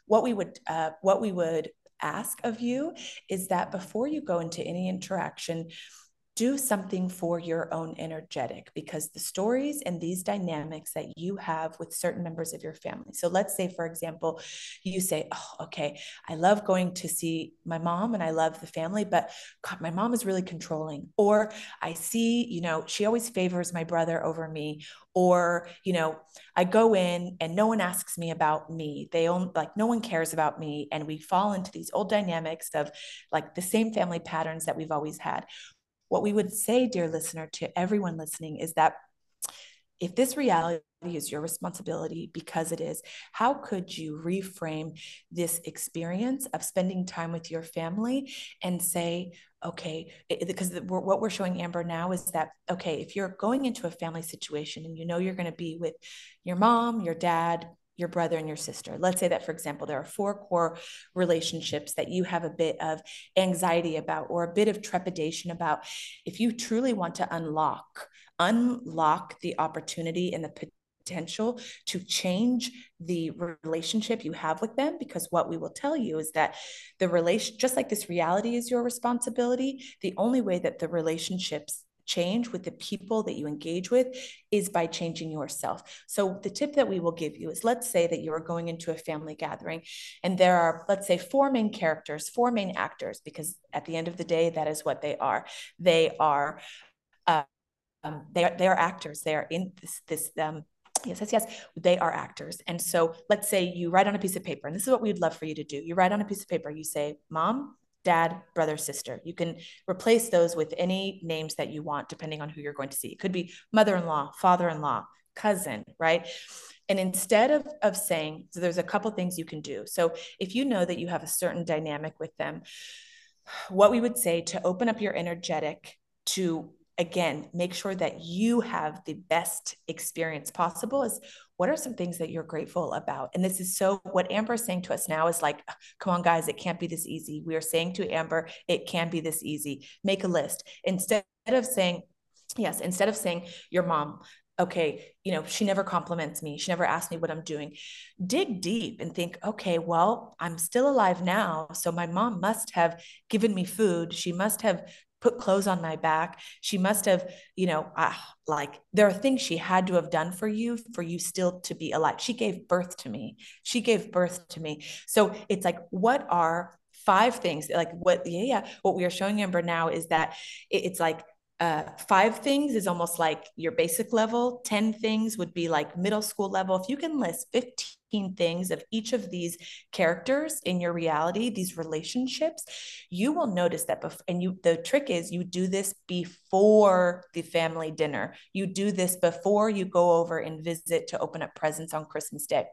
What we would, uh, what we would ask of you is that before you go into any interaction, do something for your own energetic because the stories and these dynamics that you have with certain members of your family. So let's say, for example, you say, Oh, okay, I love going to see my mom and I love the family, but God, my mom is really controlling. Or I see, you know, she always favors my brother over me. Or, you know, I go in and no one asks me about me. They own like no one cares about me. And we fall into these old dynamics of like the same family patterns that we've always had what we would say, dear listener, to everyone listening is that if this reality is your responsibility because it is, how could you reframe this experience of spending time with your family and say, okay, because what we're showing Amber now is that, okay, if you're going into a family situation and you know you're going to be with your mom, your dad, your brother and your sister. Let's say that, for example, there are four core relationships that you have a bit of anxiety about or a bit of trepidation about. If you truly want to unlock, unlock the opportunity and the potential to change the relationship you have with them because what we will tell you is that the relation just like this reality is your responsibility the only way that the relationships change with the people that you engage with is by changing yourself. So, the tip that we will give you is let's say that you are going into a family gathering and there are, let's say, four main characters, four main actors, because at the end of the day, that is what they are. They are. Uh, um, they are they are actors. They are in this this um, Yes, yes, yes. They are actors. And so let's say you write on a piece of paper, and this is what we'd love for you to do. You write on a piece of paper, you say, Mom, dad, brother, sister. You can replace those with any names that you want, depending on who you're going to see. It could be mother in law, father in law, cousin, right? And instead of, of saying, so there's a couple things you can do. So if you know that you have a certain dynamic with them, what we would say to open up your energetic to again make sure that you have the best experience possible is what are some things that you're grateful about and this is so what amber is saying to us now is like come on guys it can't be this easy we are saying to amber it can be this easy make a list instead of saying yes instead of saying your mom okay, you know, she never compliments me. She never asks me what I'm doing. Dig deep and think, okay, well, I'm still alive now. So my mom must have given me food. She must have put clothes on my back. She must have, you know, uh, like there are things she had to have done for you for you still to be alive. She gave birth to me. She gave birth to me. So it's like, what are five things like what yeah yeah what we are showing amber now is that it, it's like uh, five things is almost like your basic level 10 things would be like middle school level if you can list 15 things of each of these characters in your reality, these relationships, you will notice that. Bef- and you, the trick is you do this before the family dinner. You do this before you go over and visit to open up presents on Christmas Day.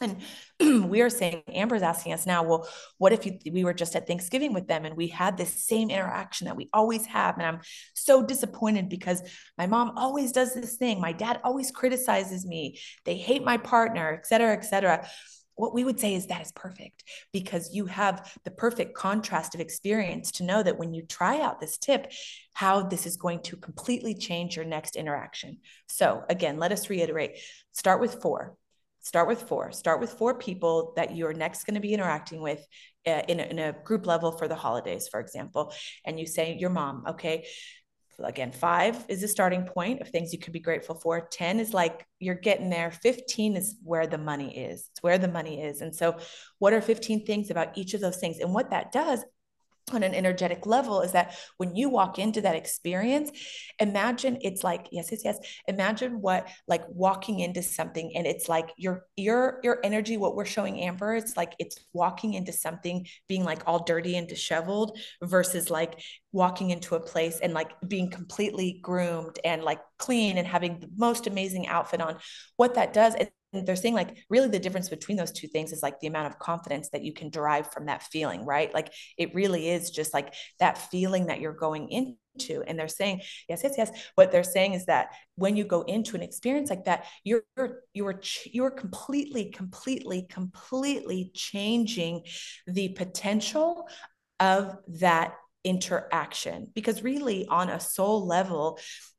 And we are saying, Amber's asking us now, well, what if you, we were just at Thanksgiving with them and we had this same interaction that we always have? And I'm so disappointed because my mom always does this thing. My dad always criticizes me. They hate my partner, et cetera, et cetera. What we would say is that is perfect because you have the perfect contrast of experience to know that when you try out this tip, how this is going to completely change your next interaction. So, again, let us reiterate start with four start with four. Start with four people that you're next going to be interacting with uh, in, a, in a group level for the holidays for example. And you say your mom okay? Again five is the starting point of things you can be grateful for. 10 is like you're getting there. 15 is where the money is. It's where the money is. And so what are 15 things about each of those things? And what that does on an energetic level is that when you walk into that experience imagine it's like yes yes yes imagine what like walking into something and it's like your your your energy what we're showing amber it's like it's walking into something being like all dirty and disheveled versus like walking into a place and like being completely groomed and like clean and having the most amazing outfit on. What that does they're saying like really the difference between those two things is like the amount of confidence that you can derive from that feeling right? Like it really is just like that feeling that you're going into. And they're saying yes yes yes. What they're saying is that when you go into an experience like that you're you're you're completely completely completely changing the potential of that interaction. Because really on a soul level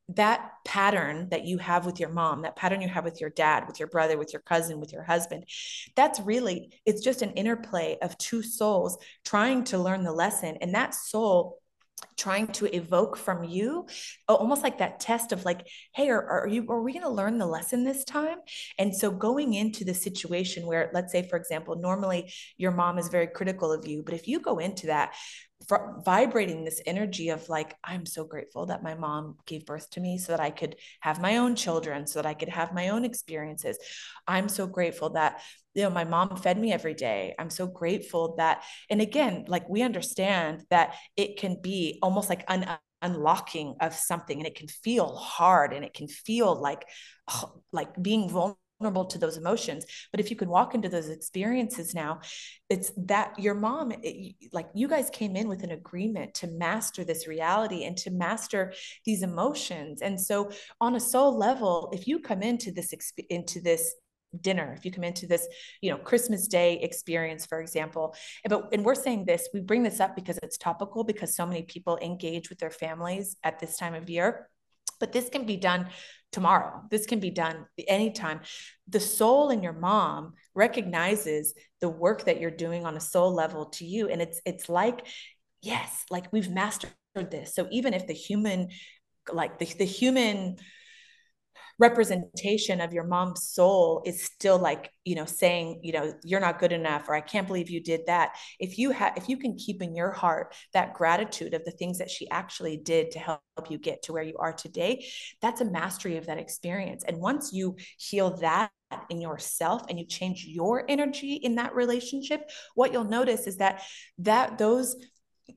that pattern that you have with your mom, that pattern you have with your dad, with your brother, with your cousin, with your husband, that's really, it's just an interplay of two souls trying to learn the lesson. And that soul trying to evoke from you almost like that test of like hey are, are you are we going to learn the lesson this time and so going into the situation where let's say for example normally your mom is very critical of you but if you go into that vibrating this energy of like i'm so grateful that my mom gave birth to me so that i could have my own children so that i could have my own experiences. I'm so grateful that you know my mom fed me every day. I'm so grateful that and again like we understand that it can be almost like an unlocking of something and it can feel hard and it can feel like oh, like being vulnerable vulnerable to those emotions. But if you can walk into those experiences now it's that your mom eh, it, like you guys came in with an agreement to master this reality and to master these emotions. And so on a soul level if you come into this into this dinner if you come into this you know christmas day experience for example but and we're saying this we bring this up because it's topical because so many people engage with their families at this time of year but this can be done tomorrow. This can be done anytime. The soul in your mom recognizes the work that you're doing on a soul level to you. And it's it's like, yes, like we've mastered this. So even if the human, like the, the human representation of your mom's soul is still like you know saying you know you're not good enough or i can't believe you did that. If you have if you can keep in your heart that gratitude of the things that she actually did to help you get to where you are today that's a mastery of that experience. And once you heal that in yourself and you change your energy in that relationship what you'll notice is that that those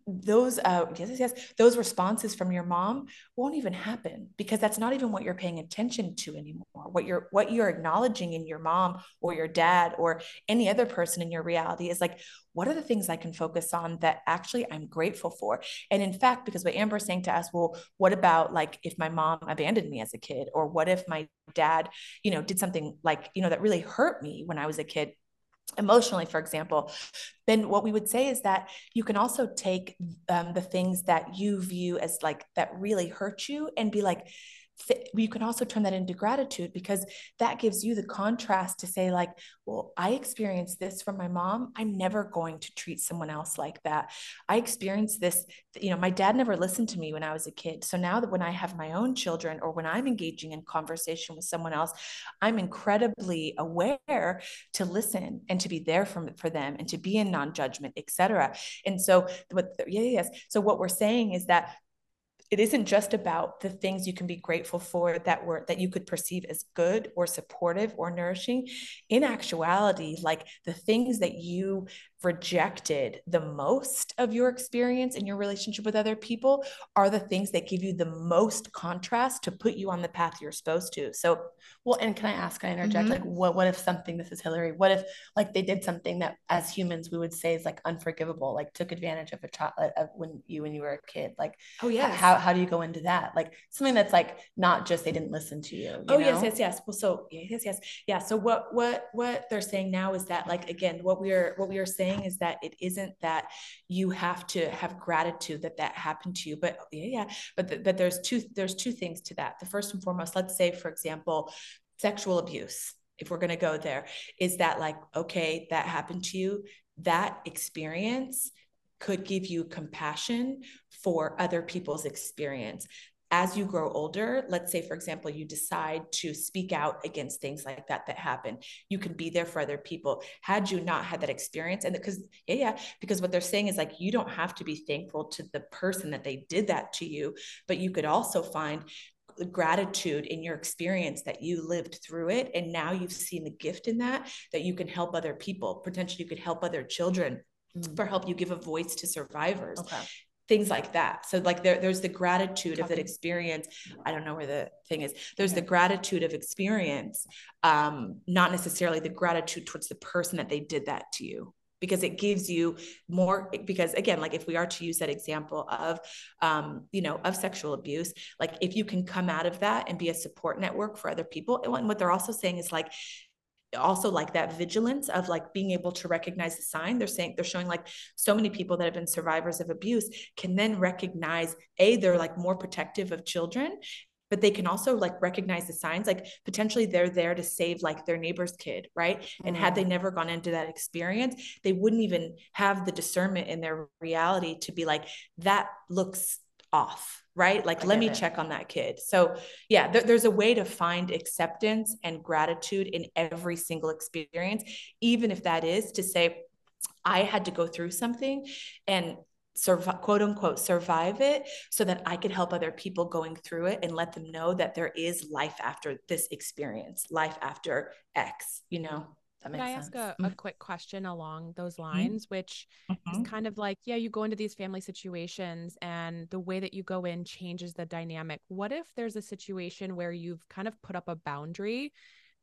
those uh yes, yes those responses from your mom won't even happen because that's not even what you're paying attention to anymore. What you're what you're acknowledging in your mom or your dad or any other person in your reality is like what are the things i can focus on that actually i'm grateful for? And in fact because what amber's saying to us well what about like if my mom abandoned me as a kid or what if my dad you know did something like you know that really hurt me when i was a kid emotionally, for example, then what we would say is that you can also take um, the things that you view as like that really hurt you and be like, you can also turn that into gratitude because that gives you the contrast to say like well i experienced this from my mom. I'm never going to treat someone else like that. I experienced this you know my dad never listened to me when i was a kid. So now that when i have my own children or when i'm engaging in conversation with someone else i'm incredibly aware to listen and to be there for, for them and to be in non-judgment etc and so what yes. So what we're saying is that it isn't just about the things you can be grateful for that were that you could perceive as good or supportive or nourishing. In actuality like the things that you rejected the most of your experience in your relationship with other people are the things that give you the most contrast to put you on the path you're supposed to. So, well, and can I ask, can I interject? Mm-hmm. Like, what, what if something, this is Hilary, what if like they did something that as humans we would say is like unforgivable, like took advantage of a child of when you, when you were a kid? Like, oh, yeah. How, how do you go into that? Like something that's like not just they didn't listen to you. you oh, know? yes, yes, yes. Well, so yes, yes. Yeah. So what, what, what they're saying now is that like, again, what we are, what we are saying saying is that it isn't that you have to have gratitude that that happened to you but yeah yeah but th- but there's two there's two things to that. The first and foremost let's say for example sexual abuse if we're going to go there is that like okay that happened to you that experience could give you compassion for other people's experience as you grow older, let's say, for example, you decide to speak out against things like that that happen, you can be there for other people. Had you not had that experience, and because, yeah, yeah, because what they're saying is like, you don't have to be thankful to the person that they did that to you, but you could also find gratitude in your experience that you lived through it and now you've seen the gift in that that you can help other people potentially you could help other children mm. for help you give a voice to survivors okay things like that. So like there, there's the gratitude of that experience. I don't know where the thing is. There's the gratitude of experience, um, not necessarily the gratitude towards the person that they did that to you because it gives you more because again like if we are to use that example of um, you know of sexual abuse like if you can come out of that and be a support network for other people and what they're also saying is like also like that vigilance of like being able to recognize the sign. They're saying they're showing like so many people that have been survivors of abuse can then recognize a they're like more protective of children but they can also like recognize the signs. Like potentially they're there to save like their neighbor's kid right? And had they mm. never gone into that experience they wouldn't even have the discernment in their reality to be like that looks off right? Like, let me it. check on that kid. So, yeah, there, there's a way to find acceptance and gratitude in every single experience, even if that is to say, I had to go through something and survive, quote unquote, survive it so that I could help other people going through it and let them know that there is life after this experience, life after X, you know? That makes Can I sense. ask a, a mm-hmm. quick question along those mm-hmm. lines, mm-hmm. which mm-hmm. is kind of like, yeah, you go into these family situations and the way that you go in changes the dynamic. What if there's a situation where you've kind of put up a boundary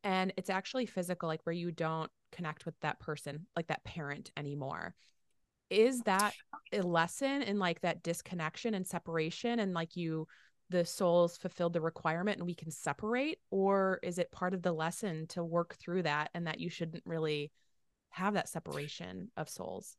and it's actually physical, like where you don't connect with that person, like that parent anymore? Is that a lesson in like that disconnection and separation and like you the souls fulfilled the requirement and we can separate or is it part of the lesson to work through that and that you shouldn't really have that separation of souls?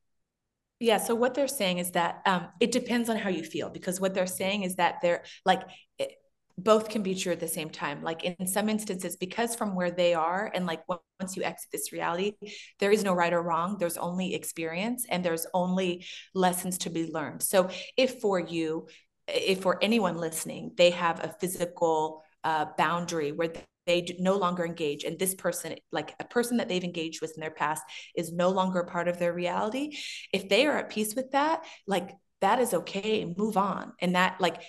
Yeah so what they're saying is that um, it depends on how you feel because what they're saying is that they're like it, both can be true at the same time. Like in some instances because from where they are and like once you exit this reality there is no right or wrong there's only experience and there's only lessons to be learned. So if for you if for anyone listening, they have a physical uh, boundary where they no longer engage and this person like a person that they've engaged with in their past is no longer part of their reality. If they are at peace with that like that is okay move on. And that like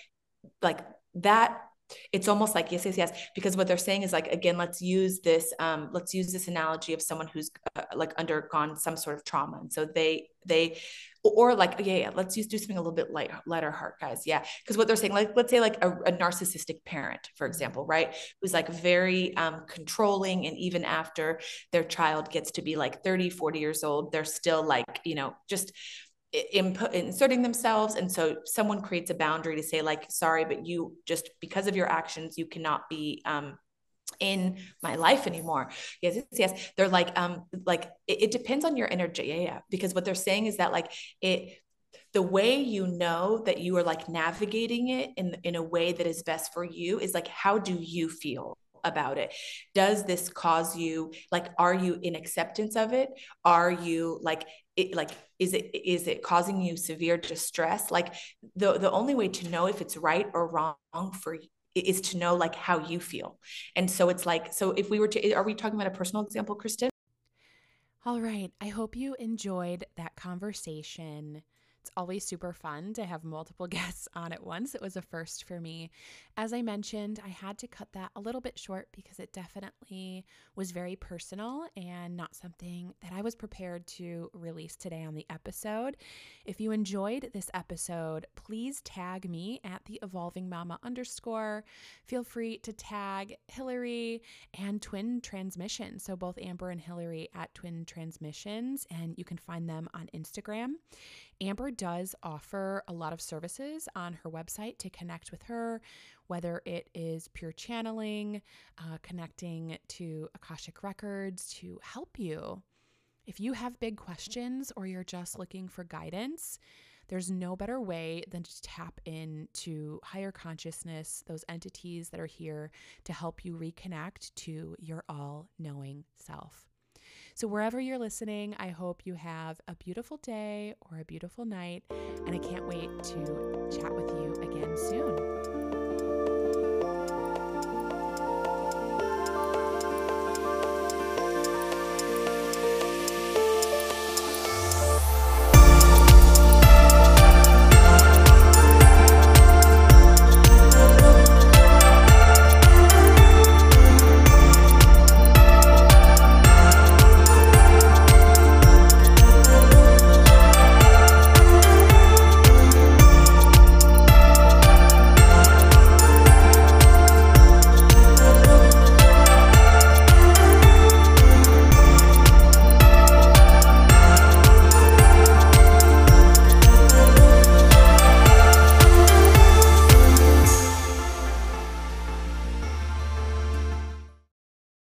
like that it's almost like yes yes yes because what they're saying is like again let's use this um let's use this analogy of someone who's uh, like undergone some sort of trauma. And so they they or like yeah, yeah let's use do something a little bit light lighter heart guys. Yeah. Because what they're saying like let's say like a, a, narcissistic parent for example right who's like very um controlling and even after their child gets to be like 30 40 years old they're still like you know just input inserting themselves and so someone creates a boundary to say like sorry but you just because of your actions you cannot be um in my life anymore yes yes, yes. they're like um like it, it depends on your energy yeah, yeah because what they're saying is that like it the way you know that you are like navigating it in in a way that is best for you is like how do you feel about it. Does this cause you like are you in acceptance of it? Are you like it like is it is it causing you severe distress? Like the the only way to know if it's right or wrong for you is to know like how you feel. And so it's like so if we were to are we talking about a personal example kristen? All right. I hope you enjoyed that conversation It's always super fun to have multiple guests on at once. It was a first for me. As I mentioned, I had to cut that a little bit short because it definitely was very personal and not something that I was prepared to release today on the episode. If you enjoyed this episode, please tag me at the evolving mama underscore. Feel free to tag Hilary and Twin Transmission. So both Amber and Hilary at Twin Transmissions, and you can find them on Instagram. Amber does offer a lot of services on her website to connect with her, whether it is pure channeling, uh, connecting to Akashic Records to help you. If you have big questions or you're just looking for guidance, there's no better way than to tap into higher consciousness, those entities that are here to help you reconnect to your all knowing self. So, wherever you're listening, I hope you have a beautiful day or a beautiful night, and I can't wait to chat with you again soon.